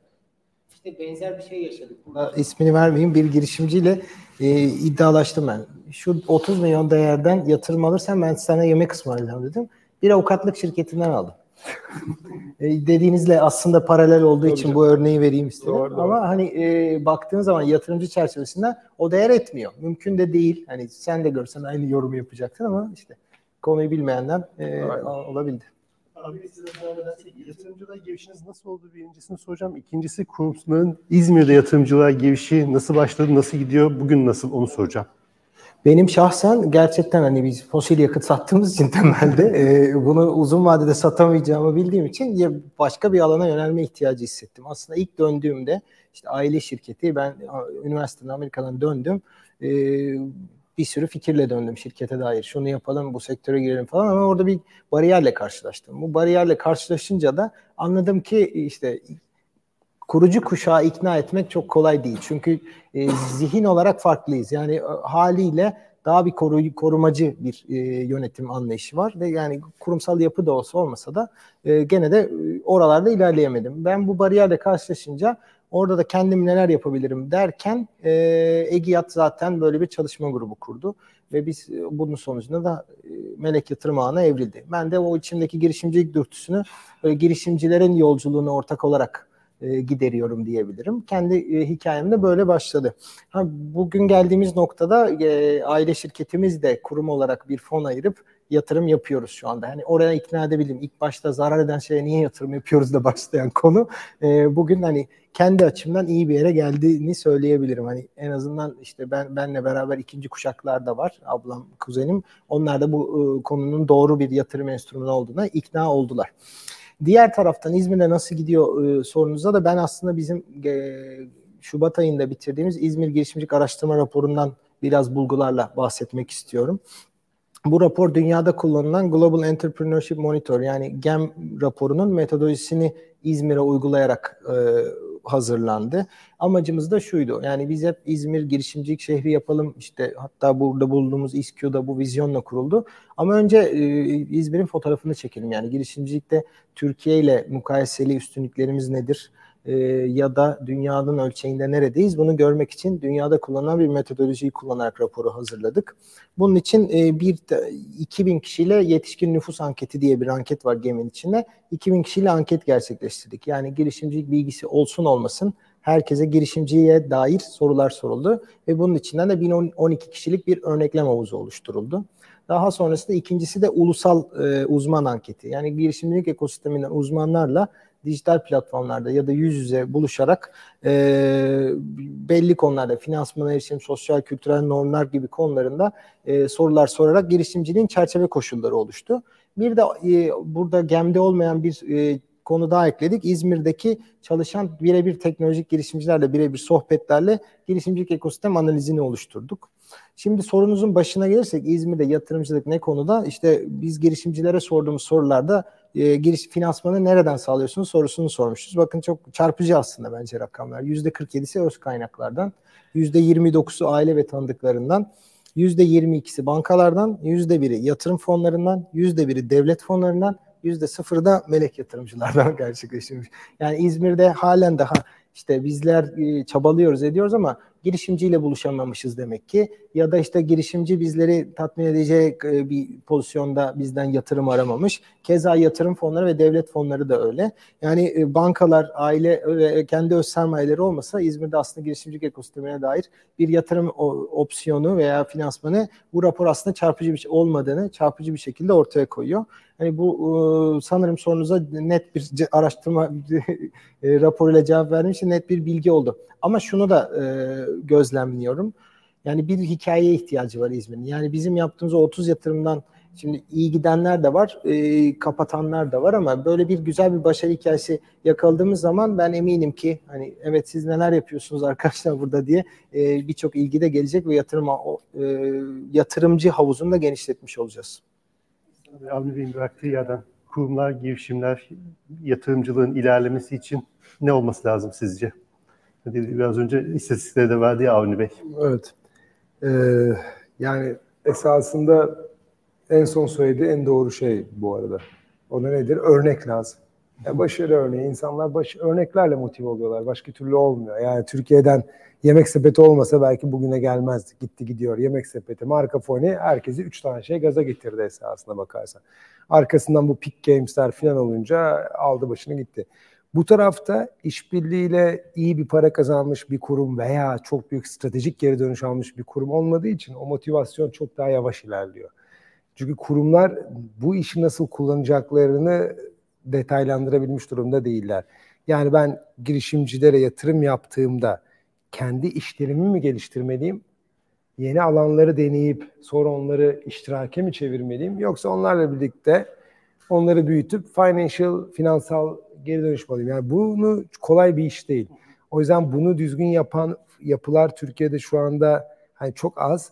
İşte benzer bir şey yaşadık. Burada ismini vermeyeyim bir girişimciyle e, iddialaştım ben. Şu 30 milyon değerden yatırım alırsan ben sana yemek ısmarlayacağım dedim. Bir avukatlık şirketinden aldım. e, dediğinizle aslında paralel olduğu Tabii için canım. bu örneği vereyim istedim. Doğru, doğru. Ama hani e, baktığın zaman yatırımcı çerçevesinde o değer etmiyor. Mümkün de değil. Hani sen de görsen aynı yorumu yapacaktın ama işte konuyu bilmeyenden e, olabildi. Abi size yatırımcılığa girişiniz nasıl oldu birincisini soracağım. İkincisi kurumların İzmir'de yatırımcılığa girişi nasıl başladı, nasıl gidiyor, bugün nasıl onu soracağım. Benim şahsen gerçekten hani biz fosil yakıt sattığımız için temelde e, bunu uzun vadede satamayacağımı bildiğim için başka bir alana yönelme ihtiyacı hissettim. Aslında ilk döndüğümde işte aile şirketi ben üniversiteden Amerika'dan döndüm. E, bir sürü fikirle döndüm şirkete dair. Şunu yapalım, bu sektöre girelim falan ama orada bir bariyerle karşılaştım. Bu bariyerle karşılaşınca da anladım ki işte kurucu kuşağı ikna etmek çok kolay değil. Çünkü e, zihin olarak farklıyız. Yani e, haliyle daha bir koru, korumacı bir e, yönetim anlayışı var ve yani kurumsal yapı da olsa olmasa da e, gene de e, oralarda ilerleyemedim. Ben bu bariyerle karşılaşınca orada da kendim neler yapabilirim derken e, Egiyat zaten böyle bir çalışma grubu kurdu ve biz e, bunun sonucunda da e, melek yatırım ağına evrildi. Ben de o içimdeki girişimcilik dürtüsünü e, girişimcilerin yolculuğunu ortak olarak e, gideriyorum diyebilirim. Kendi e, hikayem de böyle başladı. Ha, bugün geldiğimiz noktada e, aile şirketimiz de kurum olarak bir fon ayırıp yatırım yapıyoruz şu anda. Hani oraya ikna edebilirim. İlk başta zarar eden şeye niye yatırım yapıyoruz da başlayan konu. E, bugün hani kendi açımdan iyi bir yere geldiğini söyleyebilirim. Hani en azından işte ben benle beraber ikinci kuşaklar da var. Ablam, kuzenim. Onlar da bu e, konunun doğru bir yatırım enstrümanı olduğuna ikna oldular. Diğer taraftan İzmir'de nasıl gidiyor e, sorunuza da ben aslında bizim e, Şubat ayında bitirdiğimiz İzmir Girişimcilik Araştırma raporundan biraz bulgularla bahsetmek istiyorum. Bu rapor dünyada kullanılan Global Entrepreneurship Monitor yani GEM raporunun metodolojisini İzmir'e uygulayarak e, hazırlandı. Amacımız da şuydu. Yani biz hep İzmir girişimcilik şehri yapalım. İşte hatta burada bulunduğumuz İSKİO'da bu vizyonla kuruldu. Ama önce e, İzmir'in fotoğrafını çekelim. Yani girişimcilikte Türkiye ile mukayeseli üstünlüklerimiz nedir? E, ya da dünyanın ölçeğinde neredeyiz bunu görmek için dünyada kullanılan bir metodolojiyi kullanarak raporu hazırladık. Bunun için e, bir 2000 kişiyle yetişkin nüfus anketi diye bir anket var GEM'in içinde. 2000 kişiyle anket gerçekleştirdik. Yani girişimcilik bilgisi olsun olmasın herkese girişimciye dair sorular soruldu ve bunun içinden de 1012 kişilik bir örneklem havuzu oluşturuldu. Daha sonrasında ikincisi de ulusal e, uzman anketi. Yani girişimcilik ekosisteminden uzmanlarla dijital platformlarda ya da yüz yüze buluşarak e, belli konularda finansmana erişim, sosyal kültürel normlar gibi konularında e, sorular sorarak girişimciliğin çerçeve koşulları oluştu. Bir de e, burada gemde olmayan bir e, konu daha ekledik. İzmir'deki çalışan birebir teknolojik girişimcilerle birebir sohbetlerle girişimcilik ekosistem analizini oluşturduk. Şimdi sorunuzun başına gelirsek İzmir'de yatırımcılık ne konuda? İşte biz girişimcilere sorduğumuz sorularda e, giriş finansmanı nereden sağlıyorsunuz sorusunu sormuşuz. Bakın çok çarpıcı aslında bence rakamlar. %47'si öz kaynaklardan, %29'u aile ve tanıdıklarından, %22'si bankalardan, %1'i yatırım fonlarından, %1'i devlet fonlarından, %0'ı da melek yatırımcılardan gerçekleştirmiş. Yani İzmir'de halen daha işte bizler e, çabalıyoruz ediyoruz ama girişimciyle buluşamamışız demek ki. Ya da işte girişimci bizleri tatmin edecek e, bir pozisyonda bizden yatırım aramamış. Keza yatırım fonları ve devlet fonları da öyle. Yani e, bankalar, aile ve kendi öz sermayeleri olmasa İzmir'de aslında girişimcilik ekosistemine dair bir yatırım opsiyonu veya finansmanı bu rapor aslında çarpıcı bir şey olmadığını çarpıcı bir şekilde ortaya koyuyor. Hani bu e, sanırım sorunuza net bir araştırma raporuyla cevap verdiğim için net bir bilgi oldu. Ama şunu da gözlemliyorum. Yani bir hikayeye ihtiyacı var İzmir'in. Yani bizim yaptığımız o 30 yatırımdan şimdi iyi gidenler de var, e, kapatanlar da var ama böyle bir güzel bir başarı hikayesi yakaladığımız zaman ben eminim ki hani evet siz neler yapıyorsunuz arkadaşlar burada diye e, birçok ilgi de gelecek ve yatırım o, e, yatırımcı havuzunu da genişletmiş olacağız. Avni Bey'in bıraktığı yerden kurumlar, girişimler, yatırımcılığın ilerlemesi için ne olması lazım sizce? Biraz önce istatistikleri de verdi ya Avni Bey. Evet. Ee, yani esasında en son söylediği en doğru şey bu arada. O da nedir? Örnek lazım. Yani başarı örneği. insanlar baş, örneklerle motive oluyorlar. Başka türlü olmuyor. Yani Türkiye'den yemek sepeti olmasa belki bugüne gelmezdi. Gitti gidiyor. Yemek sepeti, marka foni herkesi üç tane şey gaza getirdi esasına bakarsan. Arkasından bu Pick Games'ler falan olunca aldı başını gitti. Bu tarafta işbirliğiyle iyi bir para kazanmış bir kurum veya çok büyük stratejik geri dönüş almış bir kurum olmadığı için o motivasyon çok daha yavaş ilerliyor. Çünkü kurumlar bu işi nasıl kullanacaklarını detaylandırabilmiş durumda değiller. Yani ben girişimcilere yatırım yaptığımda kendi işlerimi mi geliştirmeliyim? Yeni alanları deneyip sonra onları iştirake mi çevirmeliyim? Yoksa onlarla birlikte onları büyütüp financial, finansal geri dönüş alayım. Yani bunu kolay bir iş değil. O yüzden bunu düzgün yapan yapılar Türkiye'de şu anda hani çok az.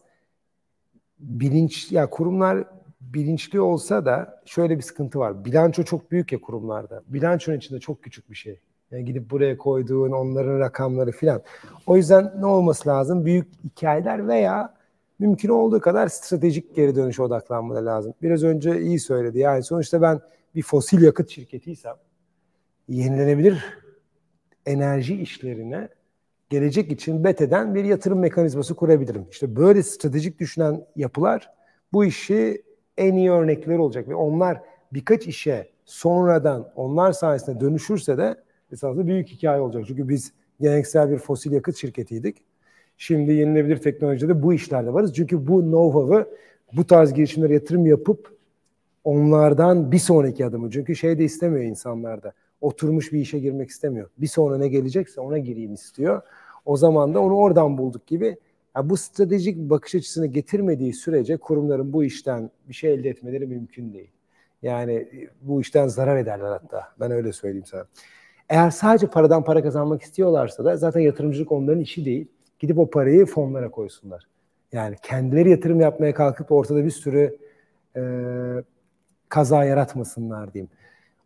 Bilinç ya kurumlar bilinçli olsa da şöyle bir sıkıntı var. Bilanço çok büyük ya kurumlarda. Bilançonun içinde çok küçük bir şey. Yani gidip buraya koyduğun onların rakamları filan. O yüzden ne olması lazım? Büyük hikayeler veya mümkün olduğu kadar stratejik geri dönüşe odaklanmaları lazım. Biraz önce iyi söyledi. Yani sonuçta ben bir fosil yakıt şirketiysem yenilenebilir enerji işlerine gelecek için bet eden bir yatırım mekanizması kurabilirim. İşte böyle stratejik düşünen yapılar bu işi en iyi örnekleri olacak ve onlar birkaç işe sonradan onlar sayesinde dönüşürse de esasında büyük hikaye olacak. Çünkü biz geleneksel bir fosil yakıt şirketiydik. Şimdi yenilebilir teknolojide bu işlerde varız. Çünkü bu know-how'ı bu tarz girişimlere yatırım yapıp onlardan bir sonraki adımı. Çünkü şey de istemiyor insanlarda oturmuş bir işe girmek istemiyor. Bir sonra ne gelecekse ona gireyim istiyor. O zaman da onu oradan bulduk gibi. Yani bu stratejik bakış açısını getirmediği sürece kurumların bu işten bir şey elde etmeleri mümkün değil. Yani bu işten zarar ederler hatta. Ben öyle söyleyeyim sana. Eğer sadece paradan para kazanmak istiyorlarsa da zaten yatırımcılık onların işi değil. Gidip o parayı fonlara koysunlar. Yani kendileri yatırım yapmaya kalkıp ortada bir sürü e, kaza yaratmasınlar diyeyim.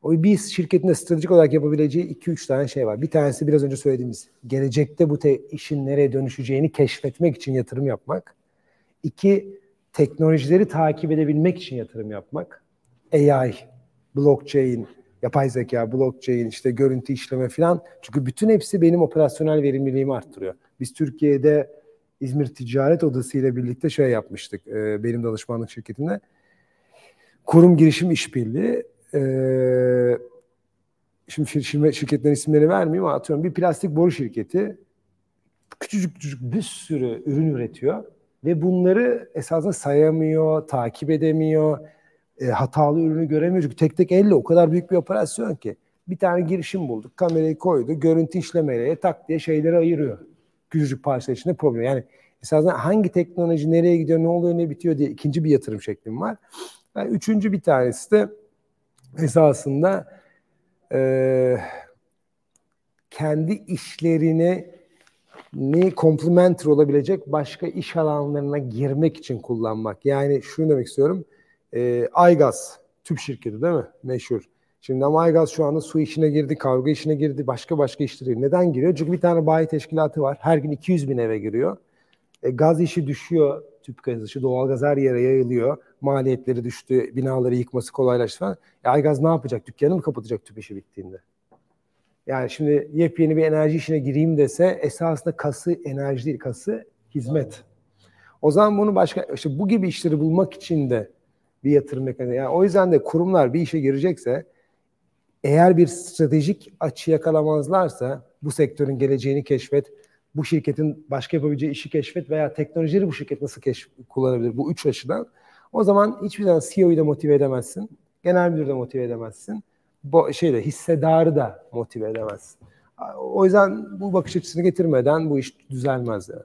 O bir şirketin de stratejik olarak yapabileceği 2-3 tane şey var. Bir tanesi biraz önce söylediğimiz gelecekte bu te işin nereye dönüşeceğini keşfetmek için yatırım yapmak. İki, teknolojileri takip edebilmek için yatırım yapmak. AI, blockchain, yapay zeka, blockchain, işte görüntü işleme falan. Çünkü bütün hepsi benim operasyonel verimliliğimi arttırıyor. Biz Türkiye'de İzmir Ticaret Odası ile birlikte şey yapmıştık benim danışmanlık şirketimde. Kurum girişim işbirliği e, şimdi firma şirketlerin isimleri vermeyeyim ama atıyorum bir plastik boru şirketi küçücük küçücük bir sürü ürün üretiyor ve bunları esasında sayamıyor, takip edemiyor, e, hatalı ürünü göremiyor. Çünkü tek tek elle o kadar büyük bir operasyon ki. Bir tane girişim bulduk, kamerayı koydu, görüntü işlemeyle tak diye şeyleri ayırıyor. Küçücük parça içinde problem. Yani esasında hangi teknoloji nereye gidiyor, ne oluyor, ne bitiyor diye ikinci bir yatırım şeklim var. Yani üçüncü bir tanesi de esasında e, kendi işlerine ne complementary olabilecek başka iş alanlarına girmek için kullanmak. Yani şunu demek istiyorum. E, Aygaz, tüp şirketi değil mi? Meşhur. Şimdi ama Aygaz şu anda su işine girdi, kargo işine girdi, başka başka işleri. Neden giriyor? Çünkü bir tane bayi teşkilatı var. Her gün 200 bin eve giriyor. E, gaz işi düşüyor, tüp gaz işi, doğalgaz her yere yayılıyor. Maliyetleri düştü, binaları yıkması kolaylaştı falan. E, Aygaz ne yapacak? Dükkanı mı kapatacak tüp işi bittiğinde? Yani şimdi yepyeni bir enerji işine gireyim dese esasında kası enerji değil, kası hizmet. O zaman bunu başka, işte bu gibi işleri bulmak için de bir yatırım mekanizması. Yani o yüzden de kurumlar bir işe girecekse eğer bir stratejik açı yakalamazlarsa bu sektörün geleceğini keşfet, bu şirketin başka yapabileceği işi keşfet veya teknolojileri bu şirket nasıl keşf kullanabilir bu üç açıdan. O zaman hiçbir zaman CEO'yu da motive edemezsin. Genel müdürü de motive edemezsin. Bu şeyde hissedarı da motive edemezsin. O yüzden bu bakış açısını getirmeden bu iş düzelmez yani.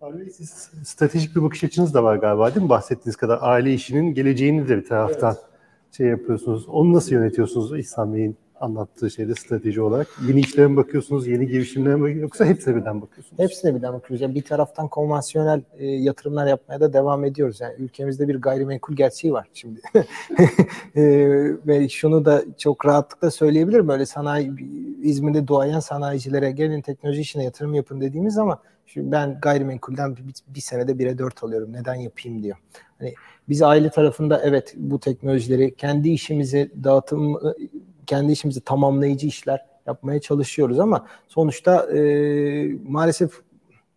Abi siz stratejik bir bakış açınız da var galiba değil mi? Bahsettiğiniz kadar aile işinin geleceğini de bir taraftan evet. şey yapıyorsunuz. Onu nasıl yönetiyorsunuz İhsan Bey'in anlattığı şeyde strateji olarak? Yeni işlere mi bakıyorsunuz, yeni girişimlere mi yoksa hepsine birden bakıyorsunuz? Hepsine birden bakıyoruz. Yani bir taraftan konvansiyonel e, yatırımlar yapmaya da devam ediyoruz. Yani ülkemizde bir gayrimenkul gerçeği var şimdi. e, ve şunu da çok rahatlıkla söyleyebilirim. Böyle sanayi, İzmir'de doğayan sanayicilere gelin teknoloji işine yatırım yapın dediğimiz zaman şimdi ben gayrimenkulden bir, bir senede 1'e 4 alıyorum. Neden yapayım diyor. Hani biz aile tarafında evet bu teknolojileri kendi işimizi dağıtım kendi işimizi tamamlayıcı işler yapmaya çalışıyoruz ama sonuçta e, maalesef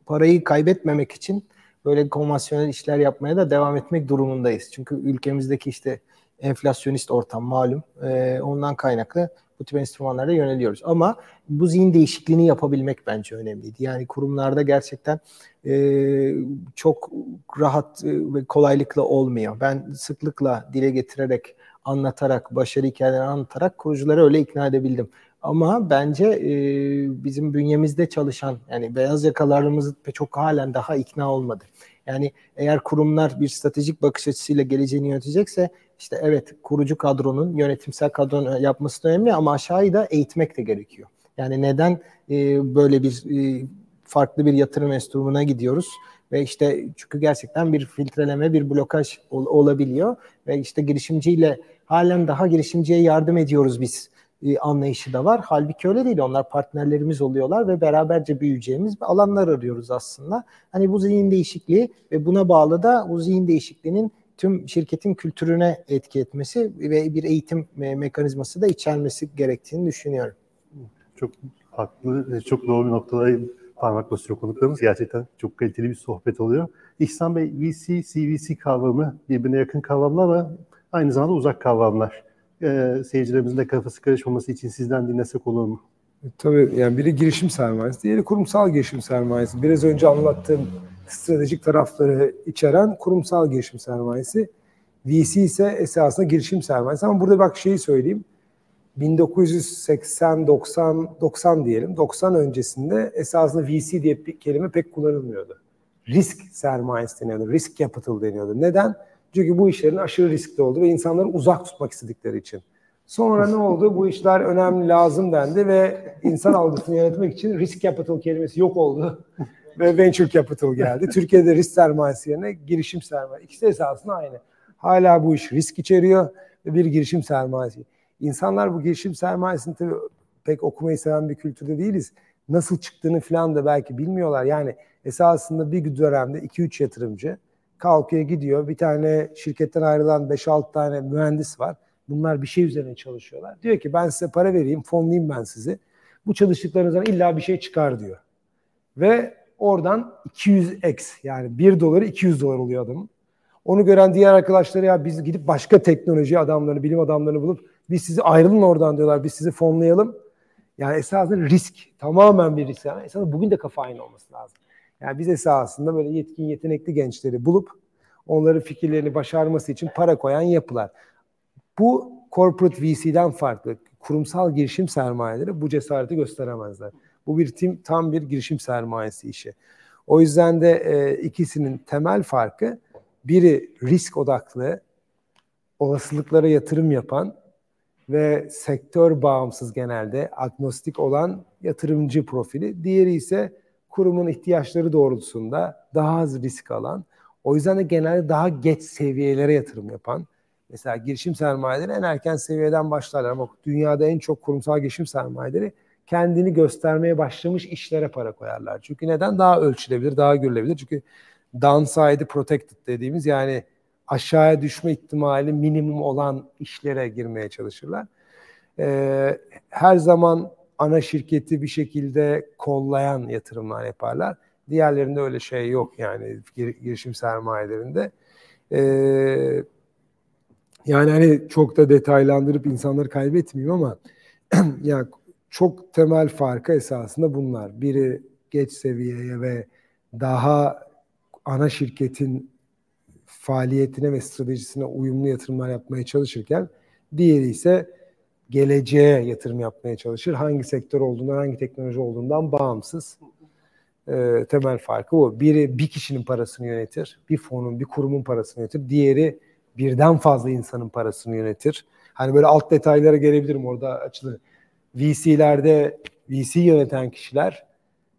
parayı kaybetmemek için böyle konvansiyonel işler yapmaya da devam etmek durumundayız. Çünkü ülkemizdeki işte enflasyonist ortam malum. E, ondan kaynaklı bu tip enstrümanlara yöneliyoruz. Ama bu zihin değişikliğini yapabilmek bence önemliydi. Yani kurumlarda gerçekten e, çok rahat ve kolaylıkla olmuyor. Ben sıklıkla dile getirerek anlatarak, başarı hikayelerini anlatarak kurucuları öyle ikna edebildim. Ama bence e, bizim bünyemizde çalışan yani beyaz yakalarımız çok halen daha ikna olmadı. Yani eğer kurumlar bir stratejik bakış açısıyla geleceğini yönetecekse işte evet kurucu kadronun yönetimsel kadronun yapması da önemli ama aşağıyı da eğitmek de gerekiyor. Yani neden e, böyle bir e, farklı bir yatırım enstrümanına gidiyoruz? ve işte çünkü gerçekten bir filtreleme, bir blokaj ol, olabiliyor ve işte girişimciyle halen daha girişimciye yardım ediyoruz biz e, anlayışı da var. Halbuki öyle değil. Onlar partnerlerimiz oluyorlar ve beraberce büyüyeceğimiz alanlar arıyoruz aslında. Hani bu zihin değişikliği ve buna bağlı da bu zihin değişikliğinin tüm şirketin kültürüne etki etmesi ve bir eğitim mekanizması da içermesi gerektiğini düşünüyorum. Çok haklı, çok doğru bir noktada parmak basıyor konuklarımız. Gerçekten çok kaliteli bir sohbet oluyor. İhsan Bey, VC, CVC kavramı birbirine yakın kavramlar ama aynı zamanda uzak kavramlar. Ee, seyircilerimizin de kafası karışmaması için sizden dinlesek olur mu? E, tabii yani biri girişim sermayesi, diğeri kurumsal girişim sermayesi. Biraz önce anlattığım stratejik tarafları içeren kurumsal girişim sermayesi. VC ise esasında girişim sermayesi. Ama burada bak şeyi söyleyeyim. 1980, 90, 90 diyelim. 90 öncesinde esasında VC diye bir kelime pek kullanılmıyordu. Risk sermayesi deniyordu. Risk capital deniyordu. Neden? Çünkü bu işlerin aşırı riskli oldu ve insanları uzak tutmak istedikleri için. Sonra ne oldu? Bu işler önemli, lazım dendi ve insan algısını yönetmek için risk capital kelimesi yok oldu. ve venture capital geldi. Türkiye'de risk sermayesi yerine girişim sermayesi. İkisi esasında aynı. Hala bu iş risk içeriyor ve bir girişim sermayesi. İnsanlar bu girişim sermayesini tabii pek okumayı seven bir kültürde değiliz. Nasıl çıktığını falan da belki bilmiyorlar. Yani esasında bir dönemde 2-3 yatırımcı kalkıyor gidiyor. Bir tane şirketten ayrılan 5-6 tane mühendis var. Bunlar bir şey üzerine çalışıyorlar. Diyor ki ben size para vereyim, fonlayayım ben sizi. Bu çalıştıklarınızdan illa bir şey çıkar diyor. Ve oradan 200x yani 1 doları 200 dolar oluyor adamın. Onu gören diğer arkadaşları ya biz gidip başka teknoloji adamlarını, bilim adamlarını bulup biz sizi ayrılın oradan diyorlar. Biz sizi fonlayalım. Yani esasında risk. Tamamen bir risk. Yani esasında bugün de kafa aynı olması lazım. Yani biz esasında böyle yetkin yetenekli gençleri bulup onların fikirlerini başarması için para koyan yapılar. Bu corporate VC'den farklı. Kurumsal girişim sermayeleri bu cesareti gösteremezler. Bu bir tim, tam bir girişim sermayesi işi. O yüzden de e, ikisinin temel farkı biri risk odaklı, olasılıklara yatırım yapan ve sektör bağımsız genelde agnostik olan yatırımcı profili. Diğeri ise kurumun ihtiyaçları doğrultusunda daha az risk alan, o yüzden de genelde daha geç seviyelere yatırım yapan, mesela girişim sermayeleri en erken seviyeden başlarlar ama dünyada en çok kurumsal girişim sermayeleri kendini göstermeye başlamış işlere para koyarlar. Çünkü neden? Daha ölçülebilir, daha görülebilir. Çünkü downside protected dediğimiz yani aşağıya düşme ihtimali minimum olan işlere girmeye çalışırlar. Ee, her zaman ana şirketi bir şekilde kollayan yatırımlar yaparlar. Diğerlerinde öyle şey yok yani girişim sermayelerinde. Ee, yani hani çok da detaylandırıp insanları kaybetmeyeyim ama yani çok temel farkı esasında bunlar. Biri geç seviyeye ve daha ana şirketin faaliyetine ve stratejisine uyumlu yatırımlar yapmaya çalışırken diğeri ise geleceğe yatırım yapmaya çalışır. Hangi sektör olduğundan, hangi teknoloji olduğundan bağımsız. E, temel farkı bu. Biri bir kişinin parasını yönetir, bir fonun, bir kurumun parasını yönetir. Diğeri birden fazla insanın parasını yönetir. Hani böyle alt detaylara gelebilirim orada açılır. VC'lerde VC yöneten kişiler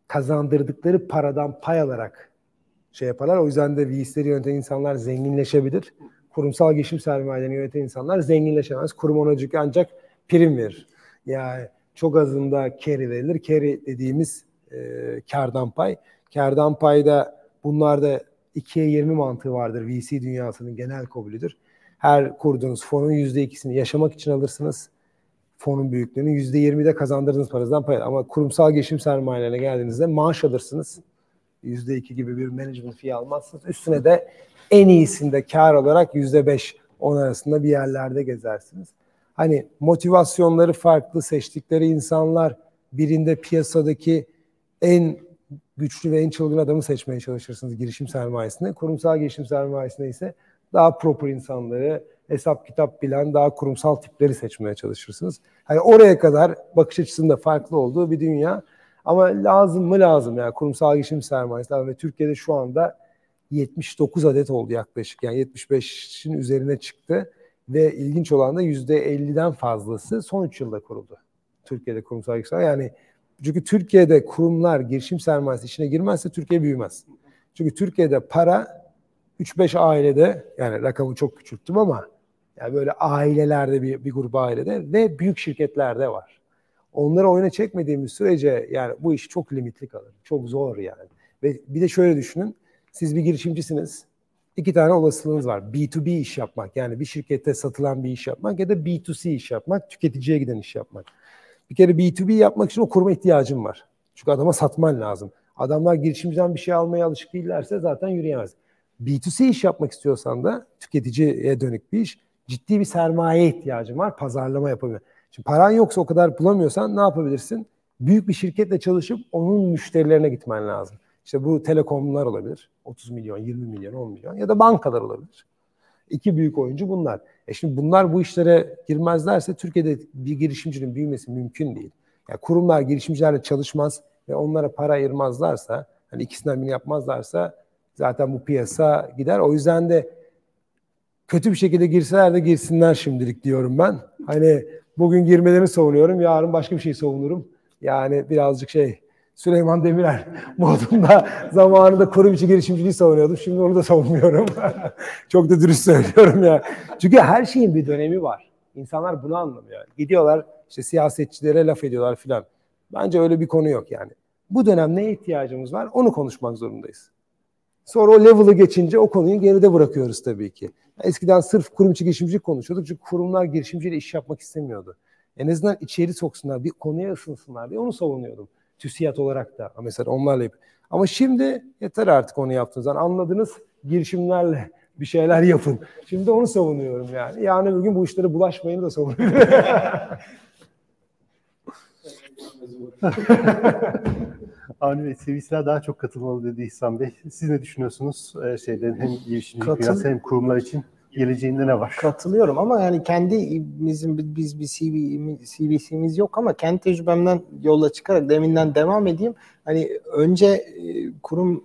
kazandırdıkları paradan pay alarak şey yaparlar. O yüzden de VC'leri yöneten insanlar zenginleşebilir. Kurumsal girişim sermayelerini yöneten insanlar zenginleşemez. Kurum ona ancak prim verir. Yani çok azında carry verilir. Carry dediğimiz e, kardan pay. Kardan payda bunlarda 2'ye 20 mantığı vardır. VC dünyasının genel kabulüdür. Her kurduğunuz fonun %2'sini yaşamak için alırsınız fonun büyüklüğünü yüzde yirmi de kazandırdığınız paranızdan pay. Ama kurumsal girişim sermayelerine geldiğinizde maaş alırsınız. Yüzde iki gibi bir management fee almazsınız. Üstüne de en iyisinde kar olarak yüzde beş on arasında bir yerlerde gezersiniz. Hani motivasyonları farklı seçtikleri insanlar birinde piyasadaki en güçlü ve en çılgın adamı seçmeye çalışırsınız girişim sermayesinde. Kurumsal girişim sermayesinde ise daha proper insanları, hesap kitap bilen daha kurumsal tipleri seçmeye çalışırsınız. Hani oraya kadar bakış açısında farklı olduğu bir dünya. Ama lazım mı lazım yani kurumsal girişim sermayesi ve Türkiye'de şu anda 79 adet oldu yaklaşık yani 75'in üzerine çıktı ve ilginç olan da %50'den fazlası son 3 yılda kuruldu. Türkiye'de kurumsal girişim yani çünkü Türkiye'de kurumlar girişim sermayesi içine girmezse Türkiye büyümez. Çünkü Türkiye'de para 3-5 ailede yani rakamı çok küçülttüm ama yani böyle ailelerde bir, bir grup ailede ve büyük şirketlerde var. Onları oyuna çekmediğimiz sürece yani bu iş çok limitli kalır. Çok zor yani. Ve bir de şöyle düşünün. Siz bir girişimcisiniz. İki tane olasılığınız var. B2B iş yapmak yani bir şirkette satılan bir iş yapmak ya da B2C iş yapmak, tüketiciye giden iş yapmak. Bir kere B2B yapmak için o kuruma ihtiyacım var. Çünkü adama satman lazım. Adamlar girişimciden bir şey almaya alışık değillerse zaten yürüyemez. B2C iş yapmak istiyorsan da tüketiciye dönük bir iş ciddi bir sermaye ihtiyacın var. Pazarlama yapabilir. Şimdi paran yoksa o kadar bulamıyorsan ne yapabilirsin? Büyük bir şirketle çalışıp onun müşterilerine gitmen lazım. İşte bu telekomlar olabilir. 30 milyon, 20 milyon, 10 milyon ya da bankalar olabilir. İki büyük oyuncu bunlar. E şimdi bunlar bu işlere girmezlerse Türkiye'de bir girişimcinin büyümesi mümkün değil. Yani kurumlar girişimcilerle çalışmaz ve onlara para ayırmazlarsa, hani ikisinden birini yapmazlarsa zaten bu piyasa gider. O yüzden de kötü bir şekilde girseler de girsinler şimdilik diyorum ben. Hani bugün girmelerini savunuyorum, yarın başka bir şey savunurum. Yani birazcık şey Süleyman Demirel modunda zamanında kurum içi girişimciliği savunuyordum. Şimdi onu da savunmuyorum. Çok da dürüst söylüyorum ya. Çünkü her şeyin bir dönemi var. İnsanlar bunu anlamıyor. Gidiyorlar işte siyasetçilere laf ediyorlar filan. Bence öyle bir konu yok yani. Bu dönem neye ihtiyacımız var? Onu konuşmak zorundayız. Sonra o level'ı geçince o konuyu geride bırakıyoruz tabii ki. Eskiden sırf kurum içi girişimcilik konuşuyorduk çünkü kurumlar girişimciyle iş yapmak istemiyordu. En azından içeri soksunlar, bir konuya ısınsınlar diye onu savunuyordum. TÜSİAD olarak da mesela onlarla yap. Ama şimdi yeter artık onu yaptınız. Yani anladınız girişimlerle bir şeyler yapın. Şimdi onu savunuyorum yani. Yani bugün bu işlere bulaşmayın da savunuyorum. Avni Bey, CVC'ler daha çok katılmalı dedi İhsan Bey. Siz ne düşünüyorsunuz? Ee, şeyden hem girişimcilik Katıl- dünyası hem kurumlar için geleceğinde ne var? Katılıyorum ama yani kendi bizim biz bir CV, CVC'miz yok ama kendi tecrübemden yola çıkarak deminden devam edeyim. Hani önce e, kurum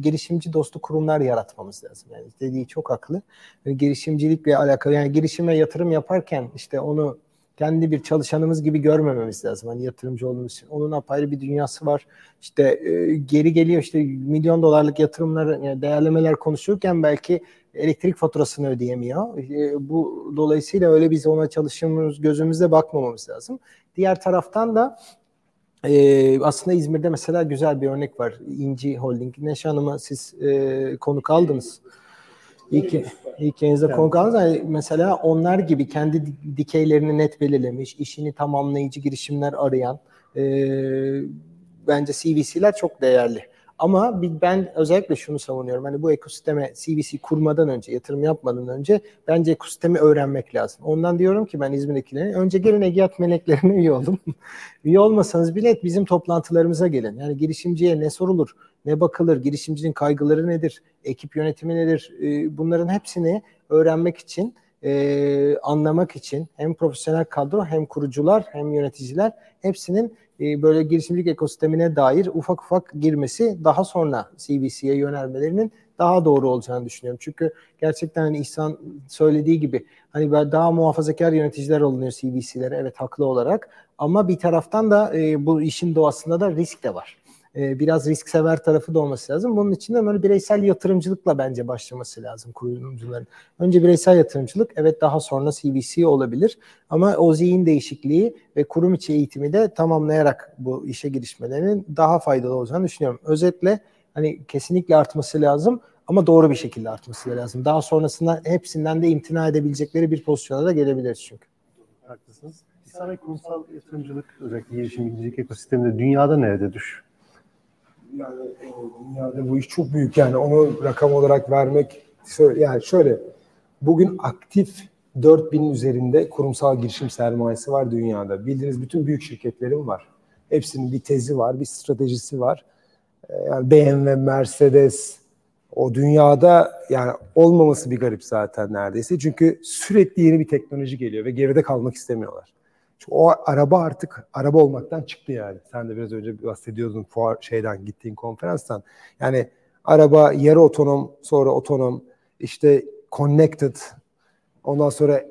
girişimci dostu kurumlar yaratmamız lazım. Yani dediği çok haklı. Yani girişimcilikle alakalı yani girişime yatırım yaparken işte onu kendi bir çalışanımız gibi görmememiz lazım. Hani yatırımcı olduğumuz için. Onun apayrı bir dünyası var. İşte e, geri geliyor işte milyon dolarlık yatırımlar, yani değerlemeler konuşurken belki elektrik faturasını ödeyemiyor. E, bu dolayısıyla öyle biz ona çalışımımız gözümüzde bakmamamız lazım. Diğer taraftan da e, aslında İzmir'de mesela güzel bir örnek var. İnci Holding. Neşe Hanım'a siz e, konuk aldınız. İlk, ilk yayınızda Evet. konuk aldınız. Yani mesela onlar gibi kendi di- dikeylerini net belirlemiş, işini tamamlayıcı girişimler arayan e, bence CVC'ler çok değerli. Ama ben özellikle şunu savunuyorum. Hani bu ekosisteme CVC kurmadan önce, yatırım yapmadan önce bence ekosistemi öğrenmek lazım. Ondan diyorum ki ben İzmir'dekilere önce gelin Egeat Meleklerine üye olun. üye olmasanız bile bizim toplantılarımıza gelin. Yani girişimciye ne sorulur, ne bakılır, girişimcinin kaygıları nedir, ekip yönetimi nedir? Ee, Bunların hepsini öğrenmek için, e, anlamak için hem profesyonel kadro hem kurucular hem yöneticiler hepsinin e, böyle girişimcilik ekosistemine dair ufak ufak girmesi daha sonra CVC'ye yönelmelerinin daha doğru olacağını düşünüyorum. Çünkü gerçekten hani İhsan söylediği gibi hani daha muhafazakar yöneticiler olunuyor CVC'lere evet haklı olarak ama bir taraftan da e, bu işin doğasında da risk de var. E, biraz risk sever tarafı da olması lazım. Bunun için de böyle bireysel yatırımcılıkla bence başlaması lazım kurumcuların. Önce bireysel yatırımcılık evet daha sonra CVC olabilir ama o zihin değişikliği ve kurum içi eğitimi de tamamlayarak bu işe girişmelerinin daha faydalı olacağını düşünüyorum. Özetle hani kesinlikle artması lazım ama doğru bir şekilde artması lazım. Daha sonrasında hepsinden de imtina edebilecekleri bir pozisyona da gelebiliriz çünkü. Haklısınız. İhsan Bey, kurumsal yatırımcılık özellikle girişimcilik ekosisteminde dünyada nerededir? Yani dünyada bu iş çok büyük yani onu rakam olarak vermek yani şöyle bugün aktif 4000 üzerinde kurumsal girişim sermayesi var dünyada. Bildiğiniz bütün büyük şirketlerin var. Hepsinin bir tezi var, bir stratejisi var. E, Yani BMW, Mercedes o dünyada yani olmaması bir garip zaten neredeyse. Çünkü sürekli yeni bir teknoloji geliyor ve geride kalmak istemiyorlar. O araba artık araba olmaktan çıktı yani. Sen de biraz önce bahsediyordun fuar şeyden gittiğin konferanstan. Yani araba yarı otonom, sonra otonom, işte connected, ondan sonra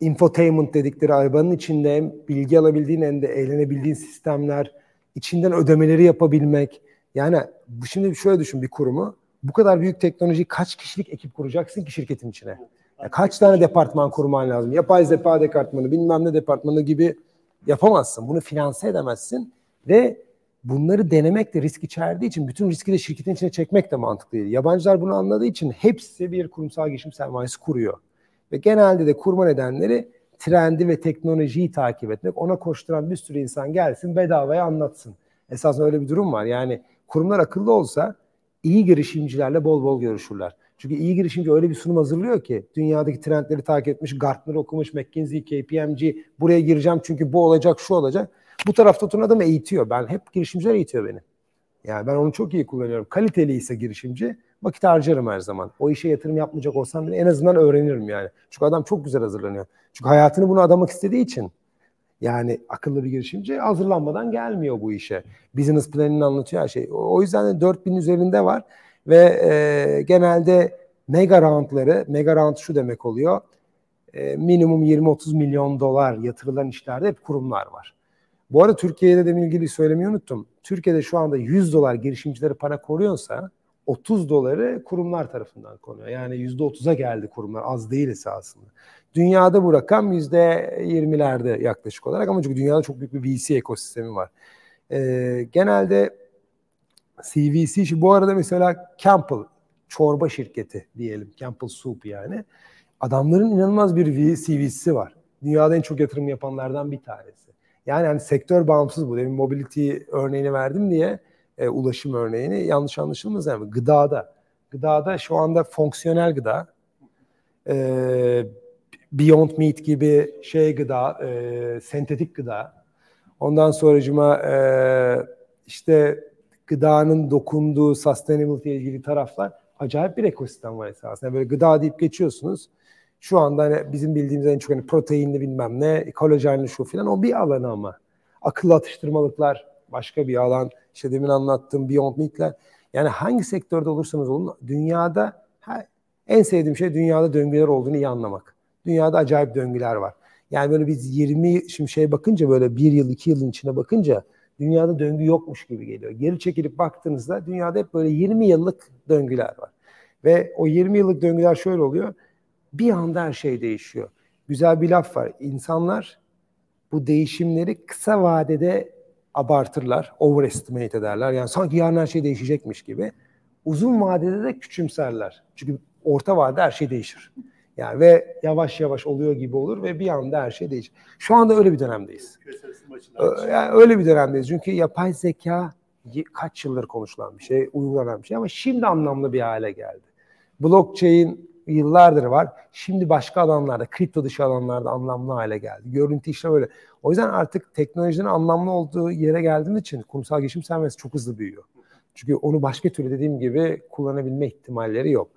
infotainment dedikleri arabanın içinde hem bilgi alabildiğin hem de eğlenebildiğin sistemler, içinden ödemeleri yapabilmek. Yani şimdi şöyle düşün bir kurumu. Bu kadar büyük teknolojiyi kaç kişilik ekip kuracaksın ki şirketin içine? Ya kaç tane departman kurman lazım? Yapay zeka departmanı, bilmem ne departmanı gibi yapamazsın. Bunu finanse edemezsin ve bunları denemek de risk içerdiği için bütün riski de şirketin içine çekmek de mantıklı değil. Yabancılar bunu anladığı için hepsi bir kurumsal girişim sermayesi kuruyor. Ve genelde de kurma nedenleri trendi ve teknolojiyi takip etmek. Ona koşturan bir sürü insan gelsin bedavaya anlatsın. Esasında öyle bir durum var. Yani kurumlar akıllı olsa iyi girişimcilerle bol bol görüşürler. Çünkü iyi girişimci öyle bir sunum hazırlıyor ki dünyadaki trendleri takip etmiş, Gartner okumuş, McKinsey, KPMG buraya gireceğim çünkü bu olacak, şu olacak. Bu tarafta oturan adam eğitiyor. Ben hep girişimciler eğitiyor beni. Yani ben onu çok iyi kullanıyorum. Kaliteli ise girişimci vakit harcarım her zaman. O işe yatırım yapmayacak olsam bile en azından öğrenirim yani. Çünkü adam çok güzel hazırlanıyor. Çünkü hayatını bunu adamak istediği için. Yani akıllı bir girişimci hazırlanmadan gelmiyor bu işe. Business planını anlatıyor her şey. O yüzden de 4000 üzerinde var ve e, genelde mega roundları, mega round şu demek oluyor. E, minimum 20-30 milyon dolar yatırılan işlerde hep kurumlar var. Bu arada Türkiye'de de ilgili söylemeyi unuttum. Türkiye'de şu anda 100 dolar girişimcilere para koruyorsa 30 doları kurumlar tarafından konuyor. Yani %30'a geldi kurumlar. Az değil esasında. Dünyada bu rakam %20'lerde yaklaşık olarak ama çünkü dünyada çok büyük bir VC ekosistemi var. Ee, genelde CVC, bu arada mesela Campbell, çorba şirketi diyelim. Campbell Soup yani. Adamların inanılmaz bir CVC'si var. Dünyada en çok yatırım yapanlardan bir tanesi. Yani hani sektör bağımsız bu. Demin mobility örneğini verdim diye e, ulaşım örneğini yanlış anlaşılmaz yani gıdada. Gıdada şu anda fonksiyonel gıda, e, Beyond Meat gibi şey gıda, e, sentetik gıda. Ondan sonracıma e, işte gıdanın dokunduğu sustainability ile ilgili taraflar acayip bir ekosistem var esasında. Böyle gıda deyip geçiyorsunuz. Şu anda hani bizim bildiğimiz en çok hani proteinli bilmem ne, kolajenli şu filan o bir alanı ama. Akıllı atıştırmalıklar başka bir alan. İşte demin anlattığım Beyond Meat'ler. Yani hangi sektörde olursanız olun dünyada en sevdiğim şey dünyada döngüler olduğunu iyi anlamak. Dünyada acayip döngüler var. Yani böyle biz 20 şimdi şeye bakınca böyle bir yıl iki yılın içine bakınca dünyada döngü yokmuş gibi geliyor. Geri çekilip baktığınızda dünyada hep böyle 20 yıllık döngüler var. Ve o 20 yıllık döngüler şöyle oluyor. Bir anda her şey değişiyor. Güzel bir laf var. İnsanlar bu değişimleri kısa vadede abartırlar, overestimate ederler. Yani sanki yarın her şey değişecekmiş gibi. Uzun vadede de küçümserler. Çünkü orta vadede her şey değişir. Yani ve yavaş yavaş oluyor gibi olur ve bir anda her şey değişir. Şu anda öyle bir dönemdeyiz. Yani öyle bir dönemdeyiz. Çünkü yapay zeka kaç yıldır konuşulan bir şey, uygulanan bir şey ama şimdi anlamlı bir hale geldi. Blockchain yıllardır var. Şimdi başka alanlarda, kripto dışı alanlarda anlamlı hale geldi. Görüntü işlem öyle. O yüzden artık teknolojinin anlamlı olduğu yere geldiğim için kurumsal gelişim sermayesi çok hızlı büyüyor. Çünkü onu başka türlü dediğim gibi kullanabilme ihtimalleri yok.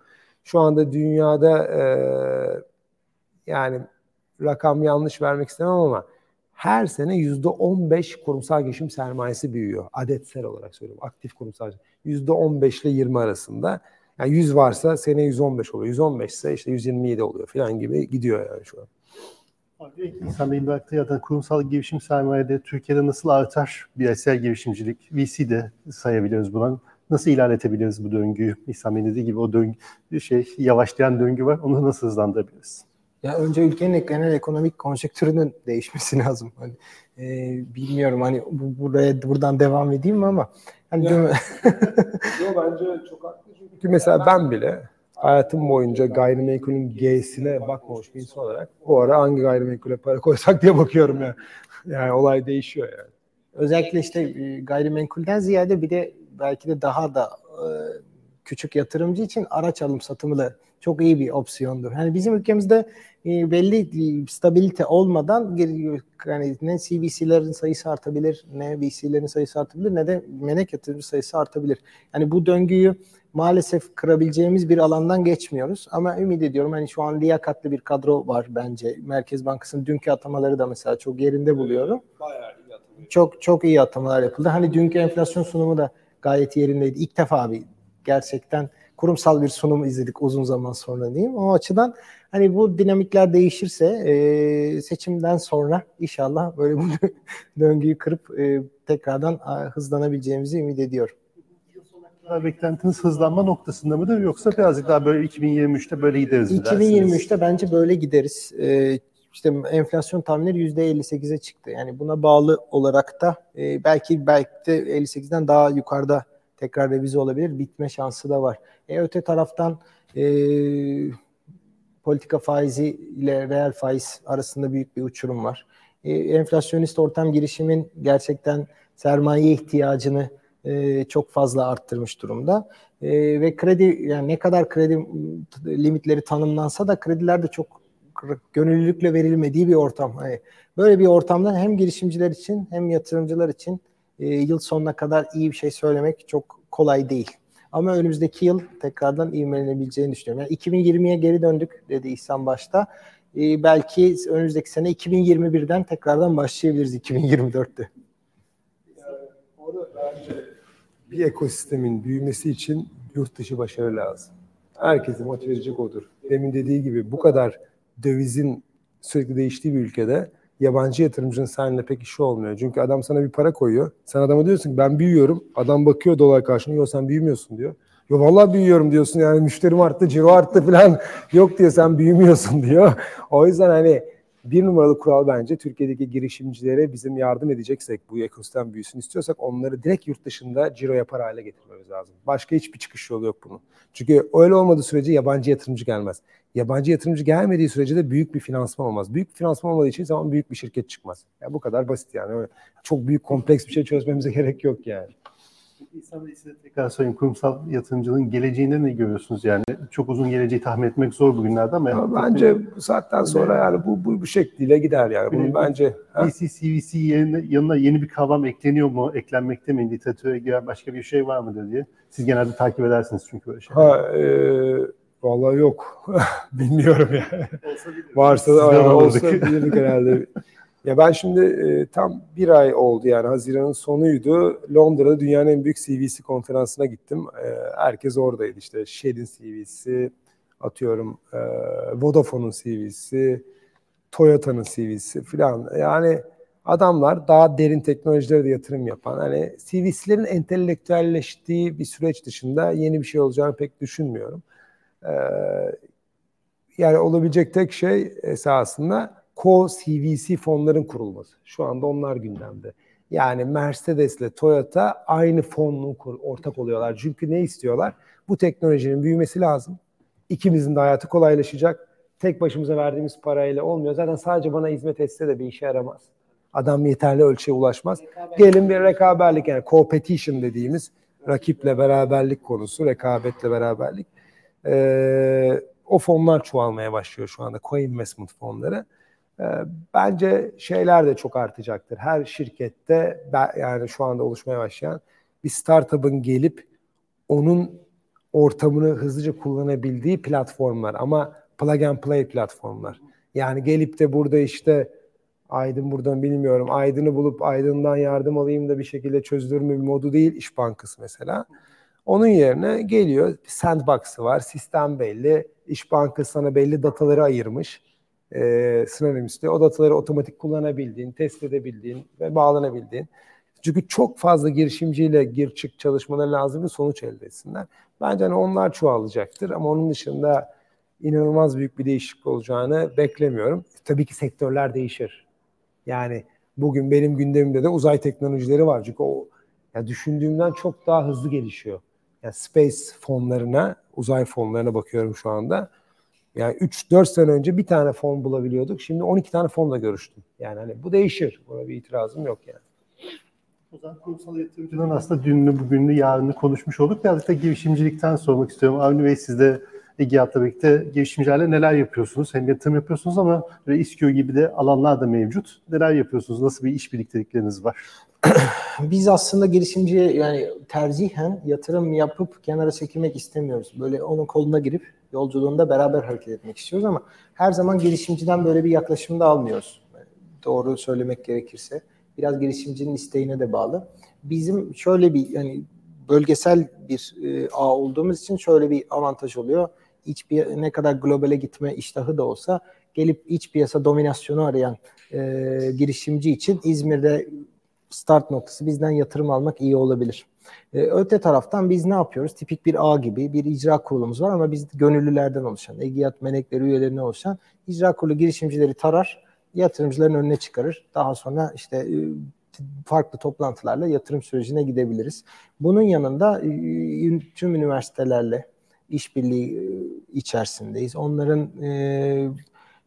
Şu anda dünyada e, yani rakam yanlış vermek istemem ama her sene yüzde on beş kurumsal gelişim sermayesi büyüyor. Adetsel olarak söylüyorum. Aktif kurumsal yüzde on beş ile yirmi arasında. Yani 100 varsa sene 115 oluyor. 115 ise işte 127 oluyor falan gibi gidiyor yani şu an. Abi, İhsan Bey'in bıraktığı ya da kurumsal girişim sermayede Türkiye'de nasıl artar bireysel girişimcilik? VC de sayabiliriz buna. Nasıl ilerletebiliriz bu döngüyü? İhsan Bey'in dediği gibi o döngü, şey yavaşlayan döngü var. Onu nasıl hızlandırabiliriz? Ya önce ülkenin genel ekonomik konjektürünün değişmesi lazım. Hani e, bilmiyorum hani bu, buraya buradan devam edeyim mi ama hani ya, Yok bence çok haklı. Çünkü mesela ben bile hayatım boyunca gayrimenkulün G'sine bakmamış bir insan olarak bu ara hangi gayrimenkule para koysak diye bakıyorum ya. Yani olay değişiyor yani. Özellikle işte gayrimenkulden ziyade bir de belki de daha da e, küçük yatırımcı için araç alım satımı da çok iyi bir opsiyondur. Yani bizim ülkemizde e, belli stabilite olmadan yani ne CVC'lerin sayısı artabilir, ne VC'lerin sayısı artabilir, ne de menek yatırımcı sayısı artabilir. Yani bu döngüyü maalesef kırabileceğimiz bir alandan geçmiyoruz. Ama ümit ediyorum hani şu an liyakatlı bir kadro var bence. Merkez Bankası'nın dünkü atamaları da mesela çok yerinde buluyorum. Bayağı iyi atamalar. Çok çok iyi atamalar yapıldı. Hani dünkü enflasyon sunumu da gayet yerindeydi. İlk defa bir gerçekten kurumsal bir sunum izledik uzun zaman sonra diyeyim. O açıdan hani bu dinamikler değişirse e, seçimden sonra inşallah böyle bu döngüyü kırıp e, tekrardan hızlanabileceğimizi ümit ediyorum. Beklentiniz hızlanma noktasında mıdır yoksa birazcık daha böyle 2023'te böyle gideriz mi 2023'te dersiniz? bence böyle gideriz. Ee, işte enflasyon tahminleri %58'e çıktı. Yani buna bağlı olarak da e, belki belki de 58'den daha yukarıda tekrar revize olabilir. Bitme şansı da var. E, öte taraftan e, politika faizi ile reel faiz arasında büyük bir uçurum var. E, enflasyonist ortam girişimin gerçekten sermaye ihtiyacını e, çok fazla arttırmış durumda. E, ve kredi yani ne kadar kredi limitleri tanımlansa da krediler de çok gönüllülükle verilmediği bir ortam. Yani böyle bir ortamda hem girişimciler için hem yatırımcılar için e, yıl sonuna kadar iyi bir şey söylemek çok kolay değil. Ama önümüzdeki yıl tekrardan ivmelenebileceğini düşünüyorum. Yani 2020'ye geri döndük dedi İhsan başta. Ee, belki önümüzdeki sene 2021'den tekrardan başlayabiliriz 2024'te. Yani bence bir ekosistemin büyümesi için yurt dışı başarı lazım. Herkesi motive edecek odur. Demin dediği gibi bu kadar dövizin sürekli değiştiği bir ülkede yabancı yatırımcının seninle pek işi olmuyor. Çünkü adam sana bir para koyuyor. Sen adama diyorsun ki ben büyüyorum. Adam bakıyor dolar karşılığında. Yok sen büyümüyorsun diyor. Yo vallahi büyüyorum diyorsun yani müşterim arttı, ciro arttı falan. Yok diyor sen büyümüyorsun diyor. O yüzden hani bir numaralı kural bence Türkiye'deki girişimcilere bizim yardım edeceksek bu ekosistem büyüsün istiyorsak onları direkt yurt dışında ciro yapar hale getirmemiz lazım. Başka hiçbir çıkış yolu yok bunun. Çünkü öyle olmadığı sürece yabancı yatırımcı gelmez. Yabancı yatırımcı gelmediği sürece de büyük bir finansman olmaz. Büyük bir finansman olmadığı için zaman büyük bir şirket çıkmaz. Ya bu kadar basit yani. Öyle çok büyük kompleks bir şey çözmemize gerek yok yani. İnsan size tekrar sorayım. Kurumsal yatırımcılığın geleceğinde ne görüyorsunuz? Yani çok uzun geleceği tahmin etmek zor bugünlerde ama. ama bence bu saatten sonra yani bu, bu, bu şekliyle gider yani. Bunun bence ha? VC, CVC yerine, yanına yeni bir kavram ekleniyor mu? Eklenmekte mi? Literatüre giren başka bir şey var mı diye. Siz genelde takip edersiniz çünkü böyle şeyler. Ha, e, vallahi yok. Bilmiyorum yani. Varsa Sizden da olsa bilirdik herhalde. Ya ben şimdi e, tam bir ay oldu yani Haziran'ın sonuydu. Londra'da dünyanın en büyük CVC konferansına gittim. E, herkes oradaydı işte Shell'in CVC, atıyorum e, Vodafone'un CVC, Toyota'nın CVC falan. Yani adamlar daha derin teknolojilere de yatırım yapan. Hani CVC'lerin entelektüelleştiği bir süreç dışında yeni bir şey olacağını pek düşünmüyorum. Ee, yani olabilecek tek şey esasında co-CVC fonların kurulması. Şu anda onlar gündemde. Yani Mercedes ile Toyota aynı fonun ortak oluyorlar. Çünkü ne istiyorlar? Bu teknolojinin büyümesi lazım. İkimizin de hayatı kolaylaşacak. Tek başımıza verdiğimiz parayla olmuyor. Zaten sadece bana hizmet etse de bir işe yaramaz. Adam yeterli ölçüye ulaşmaz. Gelin bir rekaberlik yani competition dediğimiz rakiple beraberlik konusu, rekabetle beraberlik. Ee, o fonlar çoğalmaya başlıyor şu anda. Co-investment fonları. Ee, bence şeyler de çok artacaktır. Her şirkette yani şu anda oluşmaya başlayan bir startup'ın gelip onun ortamını hızlıca kullanabildiği platformlar ama plug and play platformlar. Yani gelip de burada işte Aydın buradan bilmiyorum. Aydın'ı bulup Aydın'dan yardım alayım da bir şekilde çözdürme bir modu değil İş Bankası mesela. Onun yerine geliyor sandbox'ı var. Sistem belli. İş Bankası sana belli dataları ayırmış. E, istiyor. O dataları otomatik kullanabildiğin, test edebildiğin ve bağlanabildiğin. Çünkü çok fazla girişimciyle gir çık çalışmaları lazım bir sonuç elde etsinler. Bence hani onlar çoğalacaktır ama onun dışında inanılmaz büyük bir değişiklik olacağını beklemiyorum. Tabii ki sektörler değişir. Yani bugün benim gündemimde de uzay teknolojileri var. Çünkü o ya düşündüğümden çok daha hızlı gelişiyor. Yani space fonlarına, uzay fonlarına bakıyorum şu anda. Yani 3-4 sene önce bir tane fon bulabiliyorduk. Şimdi 12 tane fonla görüştüm. Yani hani bu değişir. Buna bir itirazım yok yani. O zaman kurumsal yatırımcının aslında dününü, bugününü, yarını konuşmuş olduk. Birazcık da girişimcilikten sormak istiyorum. Avni Bey siz de Egeat'la birlikte girişimcilerle neler yapıyorsunuz? Hem yatırım yapıyorsunuz ama böyle İSKİO gibi de alanlar da mevcut. Neler yapıyorsunuz? Nasıl bir iş birliktelikleriniz var? Biz aslında girişimciye yani tercihen yatırım yapıp kenara çekilmek istemiyoruz. Böyle onun koluna girip yolculuğunda beraber hareket etmek istiyoruz ama her zaman girişimciden böyle bir yaklaşım da almıyoruz. Doğru söylemek gerekirse. Biraz girişimcinin isteğine de bağlı. Bizim şöyle bir yani bölgesel bir e, ağ olduğumuz için şöyle bir avantaj oluyor. İç ne kadar globale gitme iştahı da olsa gelip iç piyasa dominasyonu arayan e, girişimci için İzmir'de start noktası bizden yatırım almak iyi olabilir. Ee, öte taraftan biz ne yapıyoruz? Tipik bir ağ gibi bir icra kurulumuz var ama biz gönüllülerden oluşan, Egiyat Menekleri üyelerinden oluşan icra kurulu girişimcileri tarar, yatırımcıların önüne çıkarır. Daha sonra işte e, farklı toplantılarla yatırım sürecine gidebiliriz. Bunun yanında e, tüm üniversitelerle işbirliği e, içerisindeyiz. Onların e,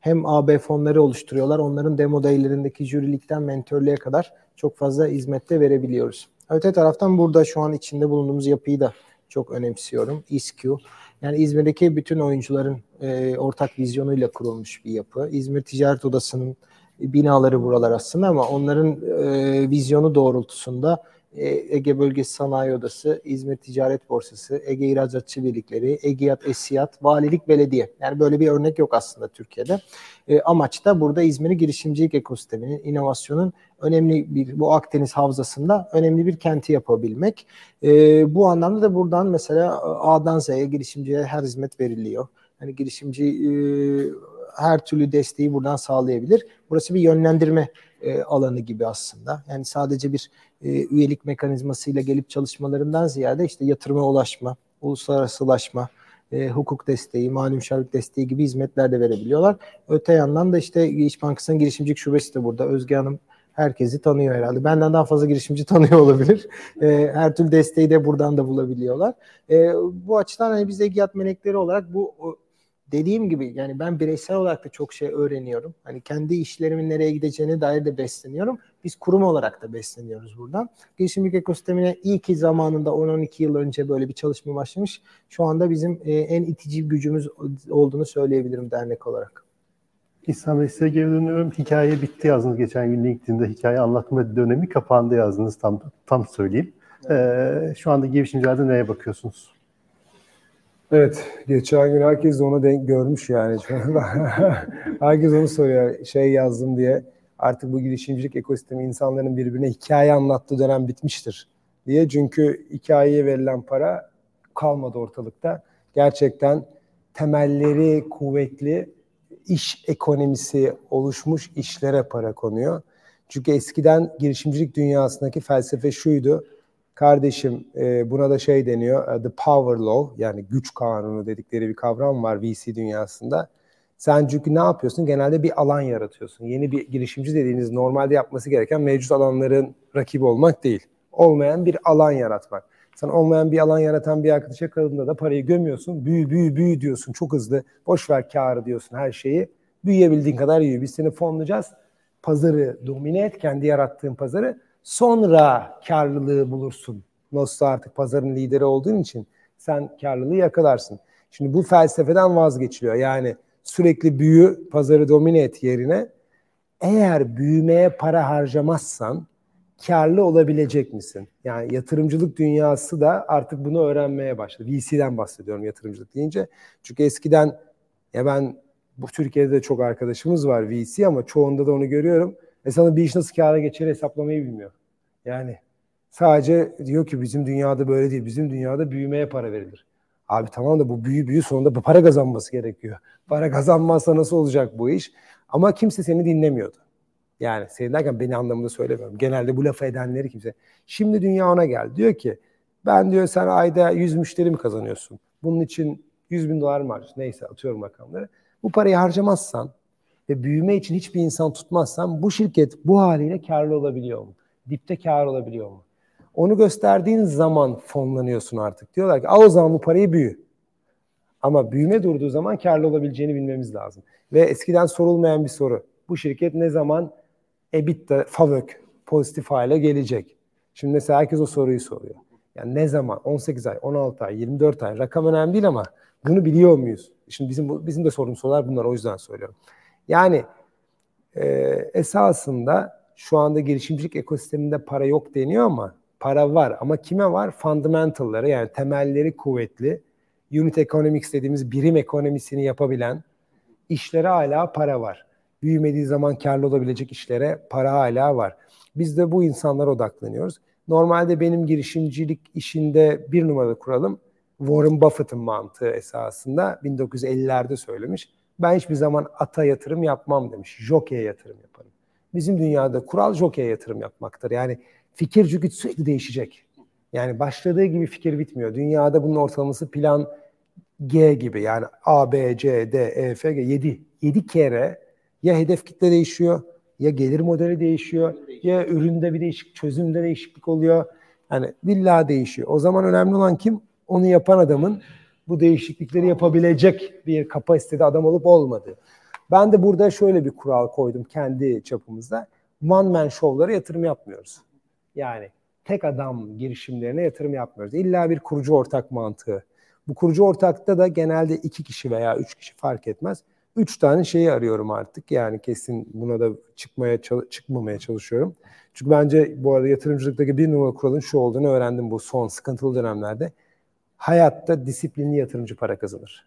hem AB fonları oluşturuyorlar. Onların demo day'lerindeki jürilikten mentörlüğe kadar çok fazla hizmette verebiliyoruz. Öte taraftan burada şu an içinde bulunduğumuz yapıyı da çok önemsiyorum. İSQ. Yani İzmir'deki bütün oyuncuların e, ortak vizyonuyla kurulmuş bir yapı. İzmir Ticaret Odası'nın binaları buralar aslında ama onların e, vizyonu doğrultusunda Ege Bölgesi Sanayi Odası, İzmir Ticaret Borsası, Ege İhracatçı Birlikleri, Egiyat, Esiyat, Valilik, Belediye. Yani böyle bir örnek yok aslında Türkiye'de. E, amaç da burada İzmir'i girişimcilik ekosisteminin, inovasyonun önemli bir, bu Akdeniz havzasında önemli bir kenti yapabilmek. E, bu anlamda da buradan mesela A'dan Z'ye girişimciye her hizmet veriliyor. Yani girişimci e, her türlü desteği buradan sağlayabilir. Burası bir yönlendirme e, alanı gibi aslında. Yani sadece bir e, üyelik mekanizmasıyla gelip çalışmalarından ziyade işte yatırıma ulaşma, uluslararasılaşma, e, hukuk desteği, mali desteği gibi hizmetler de verebiliyorlar. Öte yandan da işte İş Bankası'nın girişimcilik şubesi de burada. Özge Hanım herkesi tanıyor herhalde. Benden daha fazla girişimci tanıyor olabilir. E, her türlü desteği de buradan da bulabiliyorlar. E, bu açıdan hani biz Egiyat Melekleri olarak bu dediğim gibi yani ben bireysel olarak da çok şey öğreniyorum. Hani kendi işlerimin nereye gideceğine dair de besleniyorum. Biz kurum olarak da besleniyoruz buradan. Girişimcilik ekosistemine iyi ki zamanında 10-12 yıl önce böyle bir çalışma başlamış. Şu anda bizim e, en itici gücümüz olduğunu söyleyebilirim dernek olarak. İhsan Bey size geri dönüyorum. Hikaye bitti yazdınız geçen gün LinkedIn'de. Hikaye anlatma dönemi kapandı yazdınız tam tam söyleyeyim. Ee, şu anda girişimcilerde neye bakıyorsunuz? Evet, geçen gün herkes de onu denk görmüş yani. herkes onu soruyor, şey yazdım diye. Artık bu girişimcilik ekosistemi insanların birbirine hikaye anlattığı dönem bitmiştir diye. Çünkü hikayeye verilen para kalmadı ortalıkta. Gerçekten temelleri kuvvetli, iş ekonomisi oluşmuş işlere para konuyor. Çünkü eskiden girişimcilik dünyasındaki felsefe şuydu Kardeşim e, buna da şey deniyor, e, the power law yani güç kanunu dedikleri bir kavram var VC dünyasında. Sen çünkü ne yapıyorsun? Genelde bir alan yaratıyorsun. Yeni bir girişimci dediğiniz normalde yapması gereken mevcut alanların rakibi olmak değil. Olmayan bir alan yaratmak. Sen olmayan bir alan yaratan bir arkadaşa yakaladığında da parayı gömüyorsun. Büyü büyü büyü diyorsun çok hızlı. Boş ver karı diyorsun her şeyi. Büyüyebildiğin kadar büyü. Biz seni fonlayacağız. Pazarı domine et. Kendi yarattığın pazarı. Sonra karlılığı bulursun. Nasıl artık pazarın lideri olduğun için sen karlılığı yakalarsın. Şimdi bu felsefeden vazgeçiliyor. Yani sürekli büyü, pazarı domine et yerine eğer büyümeye para harcamazsan karlı olabilecek misin? Yani yatırımcılık dünyası da artık bunu öğrenmeye başladı. VC'den bahsediyorum yatırımcılık deyince. Çünkü eskiden ya ben bu Türkiye'de de çok arkadaşımız var VC ama çoğunda da onu görüyorum. Ve sana bir iş nasıl kâra geçer hesaplamayı bilmiyor. Yani sadece diyor ki bizim dünyada böyle değil. Bizim dünyada büyümeye para verilir. Abi tamam da bu büyü büyü sonunda para kazanması gerekiyor. Para kazanmazsa nasıl olacak bu iş? Ama kimse seni dinlemiyordu. Yani seni derken beni anlamında söylemiyorum. Genelde bu lafı edenleri kimse. Şimdi dünya ona geldi. Diyor ki ben diyor sen ayda 100 müşteri mi kazanıyorsun? Bunun için 100 bin dolar mı harcıyorsun? Neyse atıyorum rakamları. Bu parayı harcamazsan ve büyüme için hiçbir insan tutmazsan bu şirket bu haliyle karlı olabiliyor mu? Dipte kar olabiliyor mu? Onu gösterdiğin zaman fonlanıyorsun artık. Diyorlar ki al o zaman bu parayı büyü. Ama büyüme durduğu zaman karlı olabileceğini bilmemiz lazım. Ve eskiden sorulmayan bir soru. Bu şirket ne zaman EBITDA, FAVÖK pozitif hale gelecek? Şimdi mesela herkes o soruyu soruyor. Yani ne zaman? 18 ay, 16 ay, 24 ay. Rakam önemli değil ama bunu biliyor muyuz? Şimdi bizim bizim de sorun sorular bunlar o yüzden söylüyorum. Yani e, esasında şu anda girişimcilik ekosisteminde para yok deniyor ama para var. Ama kime var? Fundamental'ları yani temelleri kuvvetli, unit economics dediğimiz birim ekonomisini yapabilen işlere hala para var. Büyümediği zaman karlı olabilecek işlere para hala var. Biz de bu insanlara odaklanıyoruz. Normalde benim girişimcilik işinde bir numaralı kuralım Warren Buffett'ın mantığı esasında 1950'lerde söylemiş. Ben hiçbir zaman ata yatırım yapmam demiş. Jockey'e yatırım yaparım. Bizim dünyada kural jockey'e yatırım yapmaktır. Yani fikir çünkü sürekli değişecek. Yani başladığı gibi fikir bitmiyor. Dünyada bunun ortalaması plan G gibi yani A, B, C, D, E, F, G 7. 7 kere ya hedef kitle değişiyor, ya gelir modeli değişiyor, ya üründe bir değişik, çözümde değişiklik oluyor. Yani villa değişiyor. O zaman önemli olan kim? Onu yapan adamın bu değişiklikleri yapabilecek bir kapasitede adam olup olmadığı. Ben de burada şöyle bir kural koydum kendi çapımızda. One man show'lara yatırım yapmıyoruz. Yani tek adam girişimlerine yatırım yapmıyoruz. İlla bir kurucu ortak mantığı. Bu kurucu ortakta da genelde iki kişi veya üç kişi fark etmez. Üç tane şeyi arıyorum artık. Yani kesin buna da çıkmaya çıkmamaya çalışıyorum. Çünkü bence bu arada yatırımcılıktaki bir numara kuralın şu olduğunu öğrendim bu son sıkıntılı dönemlerde hayatta disiplinli yatırımcı para kazanır.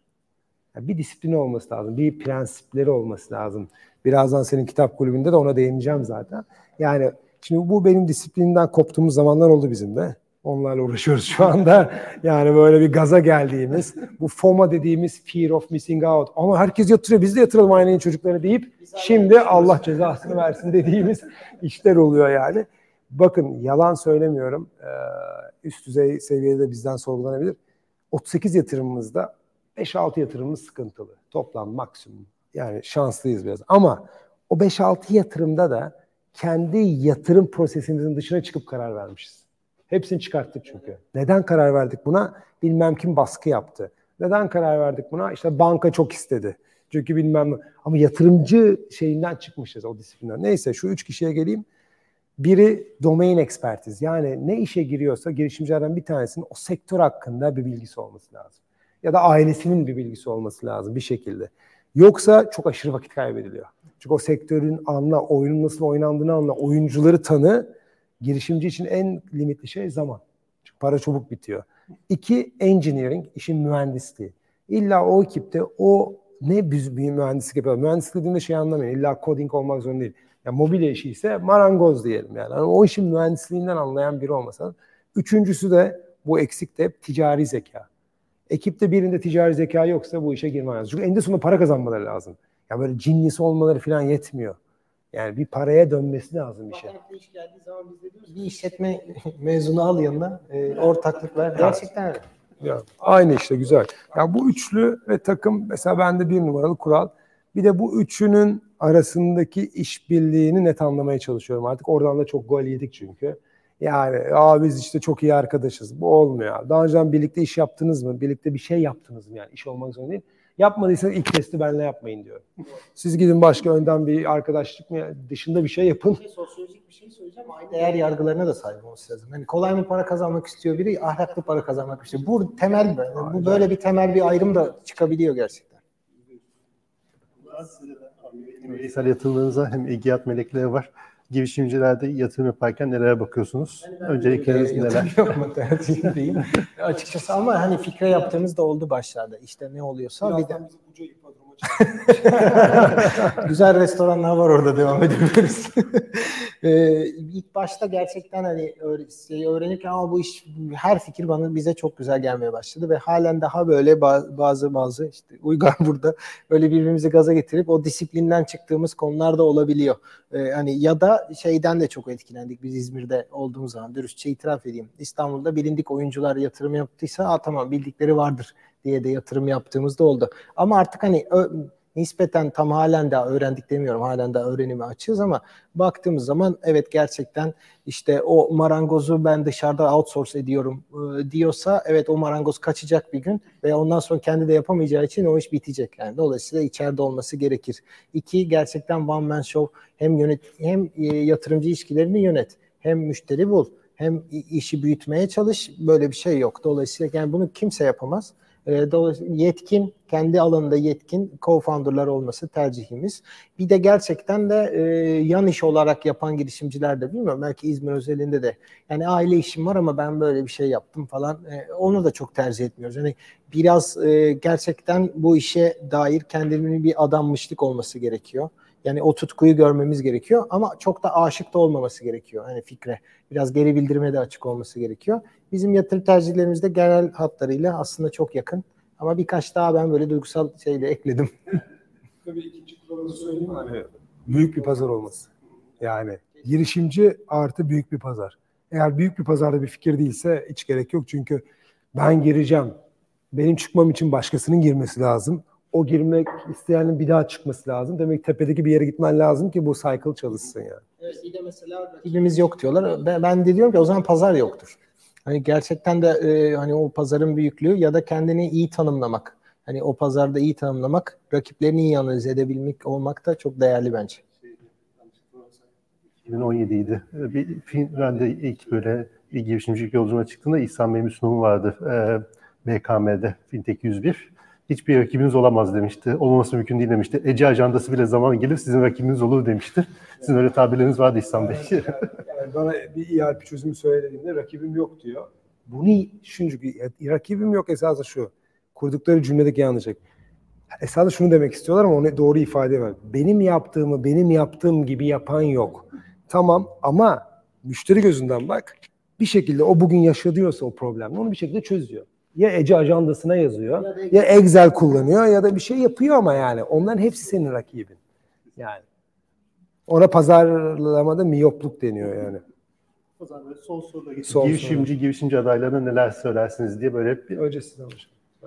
Yani bir disiplini olması lazım, bir prensipleri olması lazım. Birazdan senin kitap kulübünde de ona değineceğim zaten. Yani şimdi bu benim disiplinimden koptuğumuz zamanlar oldu bizim de. Onlarla uğraşıyoruz şu anda. Yani böyle bir gaza geldiğimiz, bu FOMA dediğimiz fear of missing out. Ama herkes yatırıyor, biz de yatıralım aynı çocukları deyip şimdi Allah cezasını versin dediğimiz işler oluyor yani. Bakın yalan söylemiyorum. Üst düzey seviyede bizden sorgulanabilir. 38 yatırımımızda 5-6 yatırımımız sıkıntılı. Toplam maksimum. Yani şanslıyız biraz. Ama o 5-6 yatırımda da kendi yatırım prosesimizin dışına çıkıp karar vermişiz. Hepsini çıkarttık çünkü. Neden karar verdik buna? Bilmem kim baskı yaptı. Neden karar verdik buna? İşte banka çok istedi. Çünkü bilmem ama yatırımcı şeyinden çıkmışız o disiplinden. Neyse şu üç kişiye geleyim. Biri domain ekspertiz. Yani ne işe giriyorsa girişimcilerden bir tanesinin o sektör hakkında bir bilgisi olması lazım. Ya da ailesinin bir bilgisi olması lazım bir şekilde. Yoksa çok aşırı vakit kaybediliyor. Çünkü o sektörün anla, oyunun nasıl oynandığını anla, oyuncuları tanı. Girişimci için en limitli şey zaman. Çünkü para çabuk bitiyor. İki, engineering, işin mühendisliği. İlla o ekipte o ne mühendislik yapıyor. Mühendislik dediğimde şey anlamayın. İlla coding olmak zorunda değil. Yani mobilya işi ise marangoz diyelim yani. yani. O işin mühendisliğinden anlayan biri olmasa. Üçüncüsü de bu eksik de ticari zeka. Ekipte birinde ticari zeka yoksa bu işe girmez. lazım. Çünkü eninde sonunda para kazanmaları lazım. Yani böyle genius olmaları falan yetmiyor. Yani bir paraya dönmesi lazım işe. Bakanlıkta iş geldiği zaman biz de diyoruz bir işletme mezunu al yanına, e, ortaklık ver. Gerçekten. Ya, aynı işte güzel. Ya bu üçlü ve takım mesela bende bir numaralı kural. Bir de bu üçünün arasındaki işbirliğini net anlamaya çalışıyorum. Artık oradan da çok gol yedik çünkü. Yani Aa, biz işte çok iyi arkadaşız. Bu olmuyor. Daha önceden birlikte iş yaptınız mı? Birlikte bir şey yaptınız mı? Yani iş olmak zorunda değil. Yapmadıysanız ilk testi benimle yapmayın diyorum. Siz gidin başka önden bir arkadaşlık mı dışında bir şey yapın. Sosyolojik bir şey söyleyeceğim. Aynı değer yargılarına da sahip olması lazım. Hani kolay mı para kazanmak istiyor biri, ahlaklı para kazanmak istiyor. Bu temel, bu böyle bir temel bir ayrım da çıkabiliyor gerçekten. Bireysel yatırımlarınıza hem EGİAD melekleri var. Girişimcilerde yatırım yaparken nelere bakıyorsunuz? Öncelikleriniz Ee, neler? yapma tercihim değil. Açıkçası ama hani fikre yaptığımız da oldu başlarda. İşte ne oluyorsa bir de güzel restoranlar var orada devam edebiliriz. ee, ilk başta gerçekten hani şeyi öğrenirken ama bu iş her fikir bana bize çok güzel gelmeye başladı ve halen daha böyle ba- bazı bazı işte Uygar burada böyle birbirimizi gaza getirip o disiplinden çıktığımız konular da olabiliyor. Ee, hani ya da şeyden de çok etkilendik biz İzmir'de olduğumuz zaman dürüstçe itiraf edeyim. İstanbul'da bilindik oyuncular yatırım yaptıysa Aa, tamam bildikleri vardır diye de yatırım yaptığımız da oldu. Ama artık hani ö- nispeten tam halen daha öğrendik demiyorum. Halen daha öğrenime açığız ama baktığımız zaman evet gerçekten işte o marangozu ben dışarıda outsource ediyorum e, diyorsa evet o marangoz kaçacak bir gün ve ondan sonra kendi de yapamayacağı için o iş bitecek. Yani dolayısıyla içeride olması gerekir. İki gerçekten one man show hem yönet hem e, yatırımcı ilişkilerini yönet hem müşteri bul hem işi büyütmeye çalış böyle bir şey yok. Dolayısıyla yani bunu kimse yapamaz. E, Dolayısıyla yetkin, kendi alanında yetkin co-founder'lar olması tercihimiz. Bir de gerçekten de e, yan iş olarak yapan girişimciler de bilmiyorum belki İzmir özelinde de yani aile işim var ama ben böyle bir şey yaptım falan e, onu da çok tercih etmiyoruz. Yani biraz e, gerçekten bu işe dair kendinin bir adanmışlık olması gerekiyor. Yani o tutkuyu görmemiz gerekiyor ama çok da aşık da olmaması gerekiyor hani fikre. Biraz geri bildirime de açık olması gerekiyor. Bizim yatırım tercihlerimizde genel hatlarıyla aslında çok yakın. Ama birkaç daha ben böyle duygusal şeyle ekledim. Tabii ikinci kuralımızı söyleyeyim? Hani büyük bir pazar olması. Yani girişimci artı büyük bir pazar. Eğer büyük bir pazarda bir fikir değilse hiç gerek yok. Çünkü ben gireceğim. Benim çıkmam için başkasının girmesi lazım. O girmek isteyenin bir daha çıkması lazım. Demek ki tepedeki bir yere gitmen lazım ki bu cycle çalışsın yani. Evet, bir de mesela rakibimiz yok diyorlar. Ben, ben de diyorum ki o zaman pazar yoktur. Hani gerçekten de e, hani o pazarın büyüklüğü ya da kendini iyi tanımlamak. Hani o pazarda iyi tanımlamak, rakiplerini iyi analiz edebilmek olmak da çok değerli bence. 2017 idi. Bir de ilk böyle bir girişimcilik yolculuğuna çıktığımda İhsan Bey'in bir sunumu vardı. Ee, BKM'de Fintech 101. Hiçbir rakibiniz olamaz demişti. Olmaması mümkün değil demişti. Ece ajandası bile zaman gelir sizin rakibiniz olur demişti. Sizin öyle tabirleriniz vardı İhsan Bey. Yani bana bir ERP çözümü söylediğinde rakibim yok diyor. Bunu çünkü rakibim yok esası şu. Kurdukları cümledeki yanlışlık. Esasında şunu demek istiyorlar ama onu doğru ifade edemem. Benim yaptığımı benim yaptığım gibi yapan yok. Tamam ama müşteri gözünden bak. Bir şekilde o bugün yaşadıyorsa o problemle onu bir şekilde çözüyor. Ya Ece ajandasına yazıyor, Ya ya Excel kullanıyor ya da bir şey yapıyor ama yani onların hepsi senin rakibin. Yani ona pazarlamada miyopluk deniyor yani. o zaman böyle son soruda. Son girişimci, girişimci adaylarına neler söylersiniz diye böyle bir Önce hocam.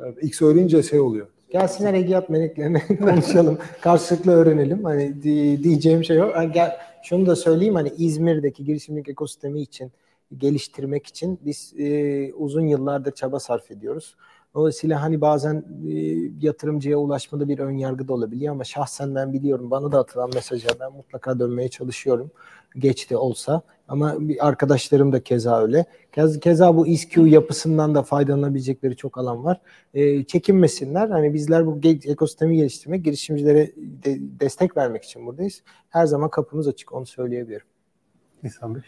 Evet, İlk söyleyince şey oluyor. Gelsinler Egiyat meleklerine konuşalım. Karşılıklı öğrenelim. Hani di- diyeceğim şey o. Yani gel, şunu da söyleyeyim hani İzmir'deki girişimcilik ekosistemi için geliştirmek için biz e, uzun yıllardır çaba sarf ediyoruz. Dolayısıyla hani bazen e, yatırımcıya ulaşmada bir ön yargı da olabiliyor ama şahsen ben biliyorum bana da atılan mesaja ben mutlaka dönmeye çalışıyorum. Geç de olsa ama bir arkadaşlarım da keza öyle. Keza, keza bu ISQ yapısından da faydalanabilecekleri çok alan var. E, çekinmesinler. Hani bizler bu ekosistemi geliştirmek, girişimcilere de- destek vermek için buradayız. Her zaman kapımız açık onu söyleyebilirim. İhsan Bey.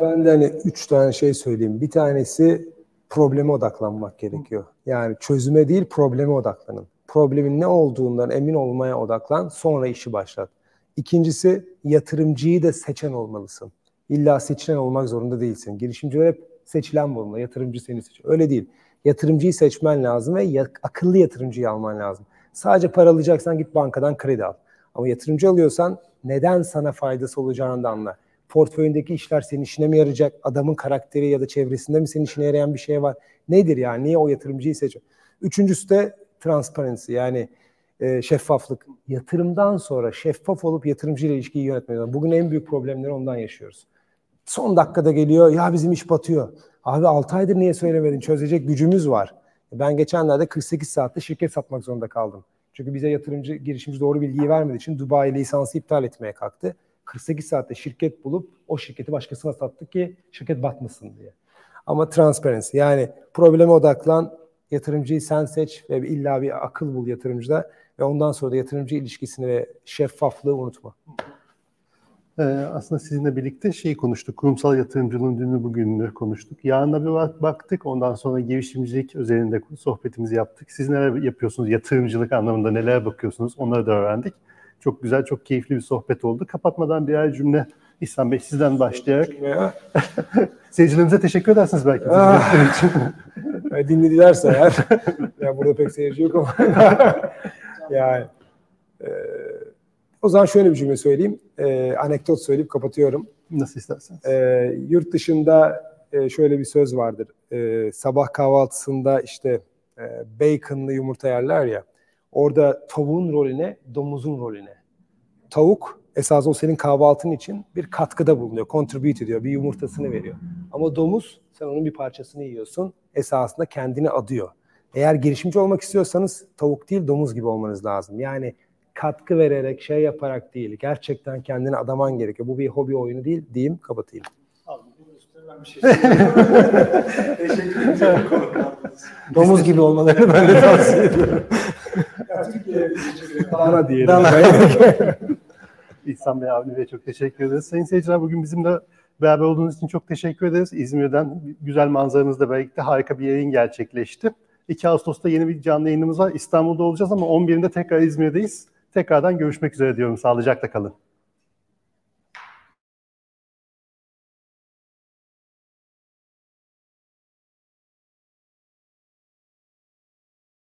Ben de hani üç tane şey söyleyeyim. Bir tanesi probleme odaklanmak gerekiyor. Yani çözüme değil probleme odaklanın. Problemin ne olduğundan emin olmaya odaklan, sonra işi başlat. İkincisi yatırımcıyı da seçen olmalısın. İlla seçilen olmak zorunda değilsin. Girişimciler hep seçilen bulunma, yatırımcı seni seçiyor. Öyle değil. Yatırımcıyı seçmen lazım ve ya- akıllı yatırımcıyı alman lazım. Sadece para alacaksan git bankadan kredi al. Ama yatırımcı alıyorsan neden sana faydası olacağını da anla. Portföyündeki işler senin işine mi yarayacak? Adamın karakteri ya da çevresinde mi senin işine yarayan bir şey var? Nedir yani? Niye o yatırımcıyı seçiyor? Üçüncüsü de transparency yani e, şeffaflık. Yatırımdan sonra şeffaf olup yatırımcıyla ilişkiyi yönetmek lazım. Bugün en büyük problemleri ondan yaşıyoruz. Son dakikada geliyor ya bizim iş batıyor. Abi 6 aydır niye söylemedin? Çözecek gücümüz var. Ben geçenlerde 48 saatte şirket satmak zorunda kaldım. Çünkü bize yatırımcı, girişimci doğru bilgiyi vermediği için Dubai lisansı iptal etmeye kalktı. 48 saatte şirket bulup o şirketi başkasına sattık ki şirket batmasın diye. Ama transparency yani probleme odaklan, yatırımcıyı sen seç ve illa bir akıl bul yatırımcıda ve ondan sonra da yatırımcı ilişkisini ve şeffaflığı unutma. Ee, aslında sizinle birlikte şeyi konuştuk. Kurumsal yatırımcılığın dünü bugününü konuştuk. Yarına bir bak- baktık. Ondan sonra girişimcilik üzerinde sohbetimizi yaptık. Siz neler yapıyorsunuz? Yatırımcılık anlamında neler bakıyorsunuz? Onları da öğrendik. Çok güzel, çok keyifli bir sohbet oldu. Kapatmadan birer cümle İhsan Bey sizden başlayarak Ya, seyircilerimize teşekkür edersiniz belki. Ah. için. dinledilerse eğer, ya burada pek seyirci yok ama yani e, o zaman şöyle bir cümle söyleyeyim. E, anekdot söyleyip kapatıyorum. Nasıl isterseniz. E, yurt dışında e, şöyle bir söz vardır. E, sabah kahvaltısında işte e, baconlı yumurta yerler ya. Orada tavuğun rolüne, domuzun rolüne. Tavuk esas o senin kahvaltın için bir katkıda bulunuyor, contribute ediyor, bir yumurtasını veriyor. Ama domuz sen onun bir parçasını yiyorsun, esasında kendini adıyor. Eğer girişimci olmak istiyorsanız tavuk değil domuz gibi olmanız lazım. Yani katkı vererek, şey yaparak değil, gerçekten kendini adaman gerekiyor. Bu bir hobi oyunu değil, diyeyim, kapatayım. Domuz gibi olmalarını ben de tavsiye ediyorum. Dana diyelim. İhsan Bey, Avni Bey çok teşekkür ederiz. Sayın seyirciler bugün bizimle beraber olduğunuz için çok teşekkür ederiz. İzmir'den güzel manzaranızla birlikte harika bir yayın gerçekleşti. 2 Ağustos'ta yeni bir canlı yayınımız var. İstanbul'da olacağız ama 11'inde tekrar İzmir'deyiz. Tekrardan görüşmek üzere diyorum. Sağlıcakla kalın.